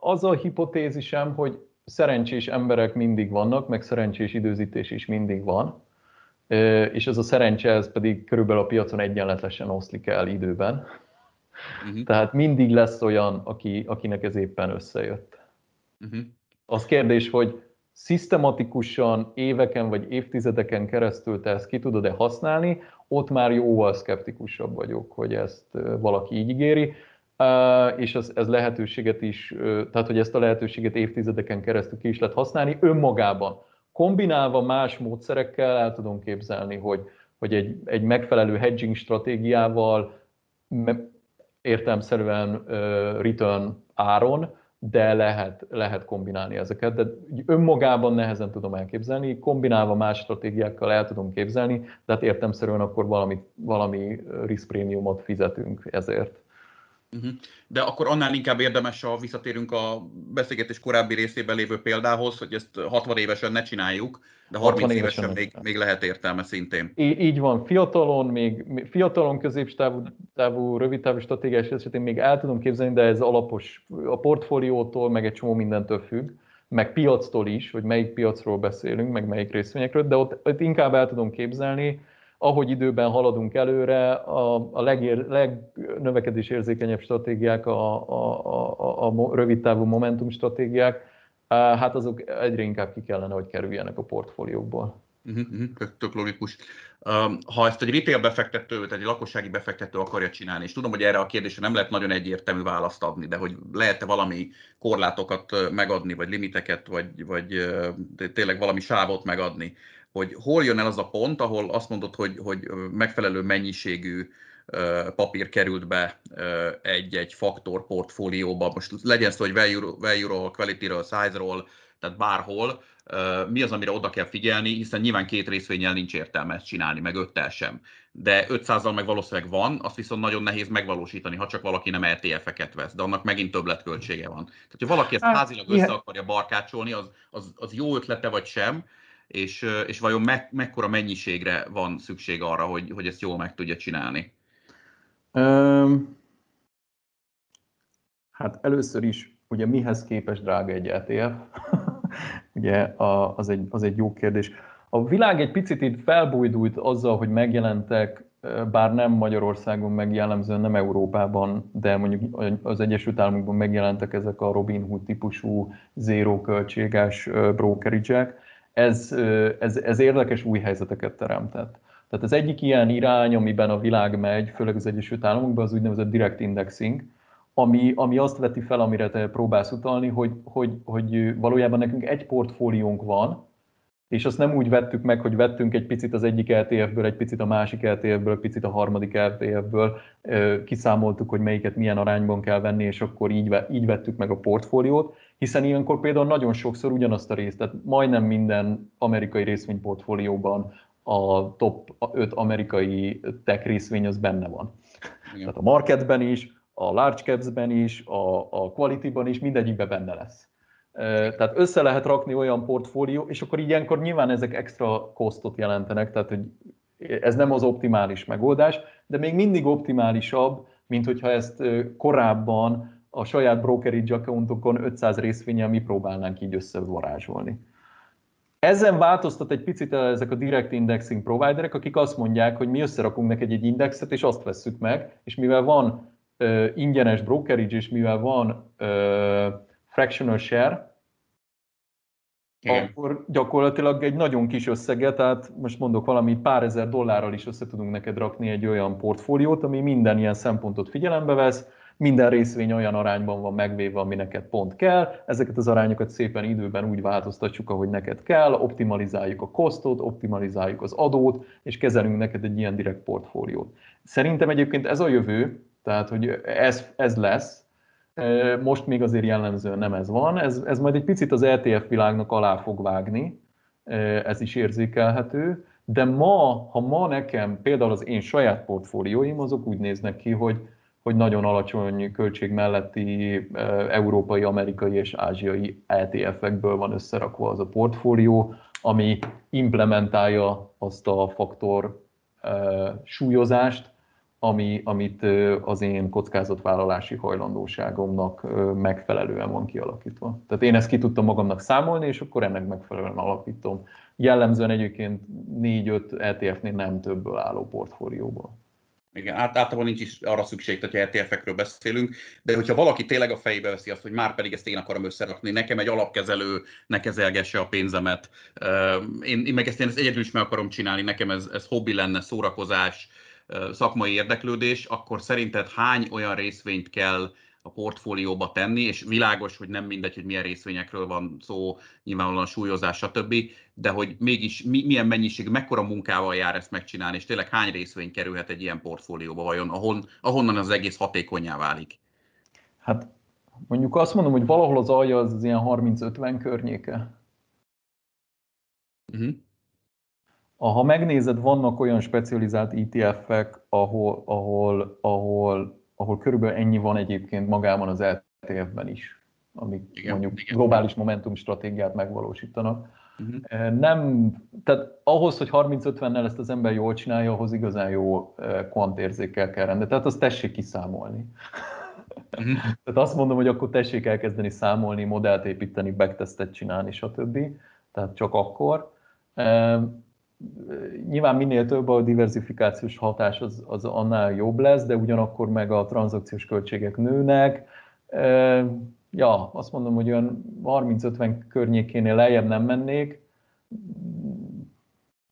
az a hipotézisem, hogy szerencsés emberek mindig vannak, meg szerencsés időzítés is mindig van, és ez a szerencse, ez pedig körülbelül a piacon egyenletesen oszlik el időben. Uh-huh. Tehát mindig lesz olyan, aki, akinek ez éppen összejött. Uh-huh. Az kérdés, hogy szisztematikusan éveken vagy évtizedeken keresztül te ezt ki tudod-e használni, ott már jóval szkeptikusabb vagyok, hogy ezt valaki így ígéri és ez, ez lehetőséget is, tehát hogy ezt a lehetőséget évtizedeken keresztül ki is lehet használni önmagában. Kombinálva más módszerekkel el tudom képzelni, hogy, hogy egy, egy megfelelő hedging stratégiával értelmszerűen return áron, de lehet, lehet kombinálni ezeket, de önmagában nehezen tudom elképzelni, kombinálva más stratégiákkal el tudom képzelni, de hát értelmszerűen akkor valami, valami risk prémiumot fizetünk ezért. Uh-huh. De akkor annál inkább érdemes, ha visszatérünk a beszélgetés korábbi részében lévő példához, hogy ezt 60 évesen ne csináljuk, de 30 évesen, évesen még, még lehet értelme szintén. Így, így van, fiatalon, még fiatalon középtávú, távú, rövidtávú stratégiás esetén még el tudom képzelni, de ez alapos a portfóliótól, meg egy csomó mindentől függ, meg piactól is, hogy melyik piacról beszélünk, meg melyik részvényekről, de ott, ott inkább el tudom képzelni, ahogy időben haladunk előre, a, a legér, legnövekedés stratégiák, a, a, a, a rövidtávú momentum stratégiák, hát azok egyre inkább ki kellene, hogy kerüljenek a portfóliókból. Uh-huh, tök logikus. Um, ha ezt egy retail befektető, tehát egy lakossági befektető akarja csinálni, és tudom, hogy erre a kérdésre nem lehet nagyon egyértelmű választ adni, de hogy lehet-e valami korlátokat megadni, vagy limiteket, vagy, vagy tényleg valami sávot megadni, hogy hol jön el az a pont, ahol azt mondod, hogy, hogy megfelelő mennyiségű papír került be egy-egy faktor portfólióba, most legyen szó, hogy value-ról, quality-ről, size-ról, tehát bárhol, mi az, amire oda kell figyelni, hiszen nyilván két részvényel nincs értelme ezt csinálni, meg öttel sem. De 500-al meg valószínűleg van, azt viszont nagyon nehéz megvalósítani, ha csak valaki nem ETF-eket vesz, de annak megint többletköltsége van. Tehát, ha valaki ezt hát, házilag össze akarja barkácsolni, az, az, az jó ötlete vagy sem, és, és vajon me, mekkora mennyiségre van szükség arra, hogy, hogy ezt jól meg tudja csinálni? Um, hát először is, ugye mihez képes drága egy ETF? ugye a, az, egy, az egy jó kérdés. A világ egy picit itt felbújdult azzal, hogy megjelentek, bár nem Magyarországon, meg jellemzően nem Európában, de mondjuk az Egyesült Államokban megjelentek ezek a Robin Hood típusú zéró költséges brokerage ez, ez, ez érdekes új helyzeteket teremtett. Tehát az egyik ilyen irány, amiben a világ megy, főleg az Egyesült Államokban, az úgynevezett direct indexing, ami, ami azt veti fel, amire te próbálsz utalni, hogy, hogy, hogy valójában nekünk egy portfóliónk van, és azt nem úgy vettük meg, hogy vettünk egy picit az egyik LTF-ből, egy picit a másik LTF-ből, egy picit a harmadik LTF-ből, kiszámoltuk, hogy melyiket milyen arányban kell venni, és akkor így, így vettük meg a portfóliót, hiszen ilyenkor például nagyon sokszor ugyanazt a részt, tehát majdnem minden amerikai részvényportfólióban a top 5 amerikai tech részvény az benne van. Igen. Tehát a marketben is, a large caps-ben is, a, a quality-ban is, mindegyikben benne lesz. Tehát össze lehet rakni olyan portfólió, és akkor ilyenkor nyilván ezek extra kosztot jelentenek, tehát hogy ez nem az optimális megoldás, de még mindig optimálisabb, mint hogyha ezt korábban a saját brokerage accountokon 500 részvényel mi próbálnánk így összevarázsolni. Ezen változtat egy picit ezek a direct indexing providerek, akik azt mondják, hogy mi összerakunk neked egy indexet, és azt vesszük meg, és mivel van uh, ingyenes brokerage, és mivel van uh, fractional share, igen. akkor gyakorlatilag egy nagyon kis összeget, tehát most mondok valamit, pár ezer dollárral is össze tudunk neked rakni egy olyan portfóliót, ami minden ilyen szempontot figyelembe vesz, minden részvény olyan arányban van megvéve, ami neked pont kell, ezeket az arányokat szépen időben úgy változtatjuk, ahogy neked kell, optimalizáljuk a kosztot, optimalizáljuk az adót, és kezelünk neked egy ilyen direkt portfóliót. Szerintem egyébként ez a jövő, tehát hogy ez, ez lesz, most még azért jellemzően nem ez van, ez, ez majd egy picit az ETF világnak alá fog vágni, ez is érzékelhető, de ma, ha ma nekem például az én saját portfólióim, azok úgy néznek ki, hogy hogy nagyon alacsony költség melletti európai, amerikai és ázsiai ETF-ekből van összerakva az a portfólió, ami implementálja azt a faktor súlyozást, ami, amit az én kockázatvállalási hajlandóságomnak megfelelően van kialakítva. Tehát én ezt ki tudtam magamnak számolni, és akkor ennek megfelelően alapítom. Jellemzően egyébként 4-5 ETF-nél nem többből álló portfólióból. Igen, át, általában nincs is arra szükség, hogyha ETF-ekről beszélünk, de hogyha valaki tényleg a fejébe veszi azt, hogy már pedig ezt én akarom összerakni, nekem egy alapkezelő ne kezelgesse a pénzemet, én, én meg ezt én ezt egyedül is meg akarom csinálni, nekem ez, ez hobbi lenne, szórakozás, szakmai érdeklődés, akkor szerinted hány olyan részvényt kell a portfólióba tenni, és világos, hogy nem mindegy, hogy milyen részvényekről van szó, nyilvánvalóan súlyozás, stb., de hogy mégis mi, milyen mennyiség, mekkora munkával jár ezt megcsinálni, és tényleg hány részvény kerülhet egy ilyen portfólióba vajon, ahon, ahonnan az egész hatékonyá válik? Hát mondjuk azt mondom, hogy valahol az alja az, az ilyen 30-50 környéke. Uh-huh. Ha megnézed, vannak olyan specializált ETF-ek, ahol, ahol, ahol ahol körülbelül ennyi van egyébként magában az ETF-ben is, amik igen, mondjuk igen. globális momentum stratégiát megvalósítanak. Uh-huh. Nem, tehát ahhoz, hogy 30-50-nel ezt az ember jól csinálja, ahhoz igazán jó kvantérzékkel kell rendelni. Tehát azt tessék kiszámolni. Uh-huh. Tehát azt mondom, hogy akkor tessék elkezdeni számolni, modellt építeni, backtestet csinálni, stb. Tehát csak akkor nyilván minél több a diversifikációs hatás, az, az annál jobb lesz, de ugyanakkor meg a tranzakciós költségek nőnek. Ja, azt mondom, hogy olyan 30-50 környékénél lejjebb nem mennék.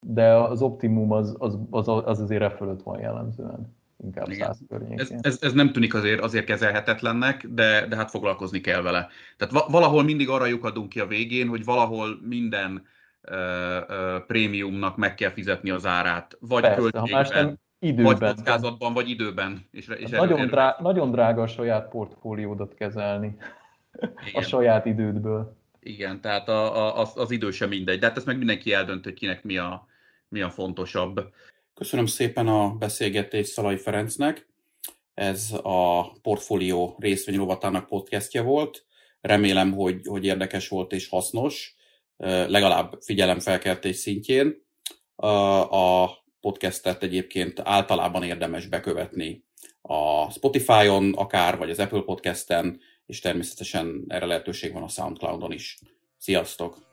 de az optimum az, az, az, az azért e fölött van jellemzően. Inkább Igen. 100 ez, ez, ez, nem tűnik azért, azért kezelhetetlennek, de, de hát foglalkozni kell vele. Tehát valahol mindig arra lyukadunk ki a végén, hogy valahol minden prémiumnak meg kell fizetni az árát. Vagy Persze, költségben, időben. Vagy kockázatban, vagy időben. És, és nagyon, erő, drá, nagyon drága a saját portfóliódat kezelni. Igen. A saját idődből. Igen, tehát a, a, az, az idő sem mindegy. De hát ezt meg mindenki eldönt, hogy kinek mi a, mi a fontosabb. Köszönöm szépen a beszélgetést Szalai Ferencnek. Ez a Portfólió részvény rovatának podcastja volt. Remélem, hogy, hogy érdekes volt és hasznos, legalább figyelemfelkeltés szintjén. A podcastet egyébként általában érdemes bekövetni a Spotify-on akár, vagy az Apple Podcasten, és természetesen erre lehetőség van a Soundcloud-on is. Sziasztok!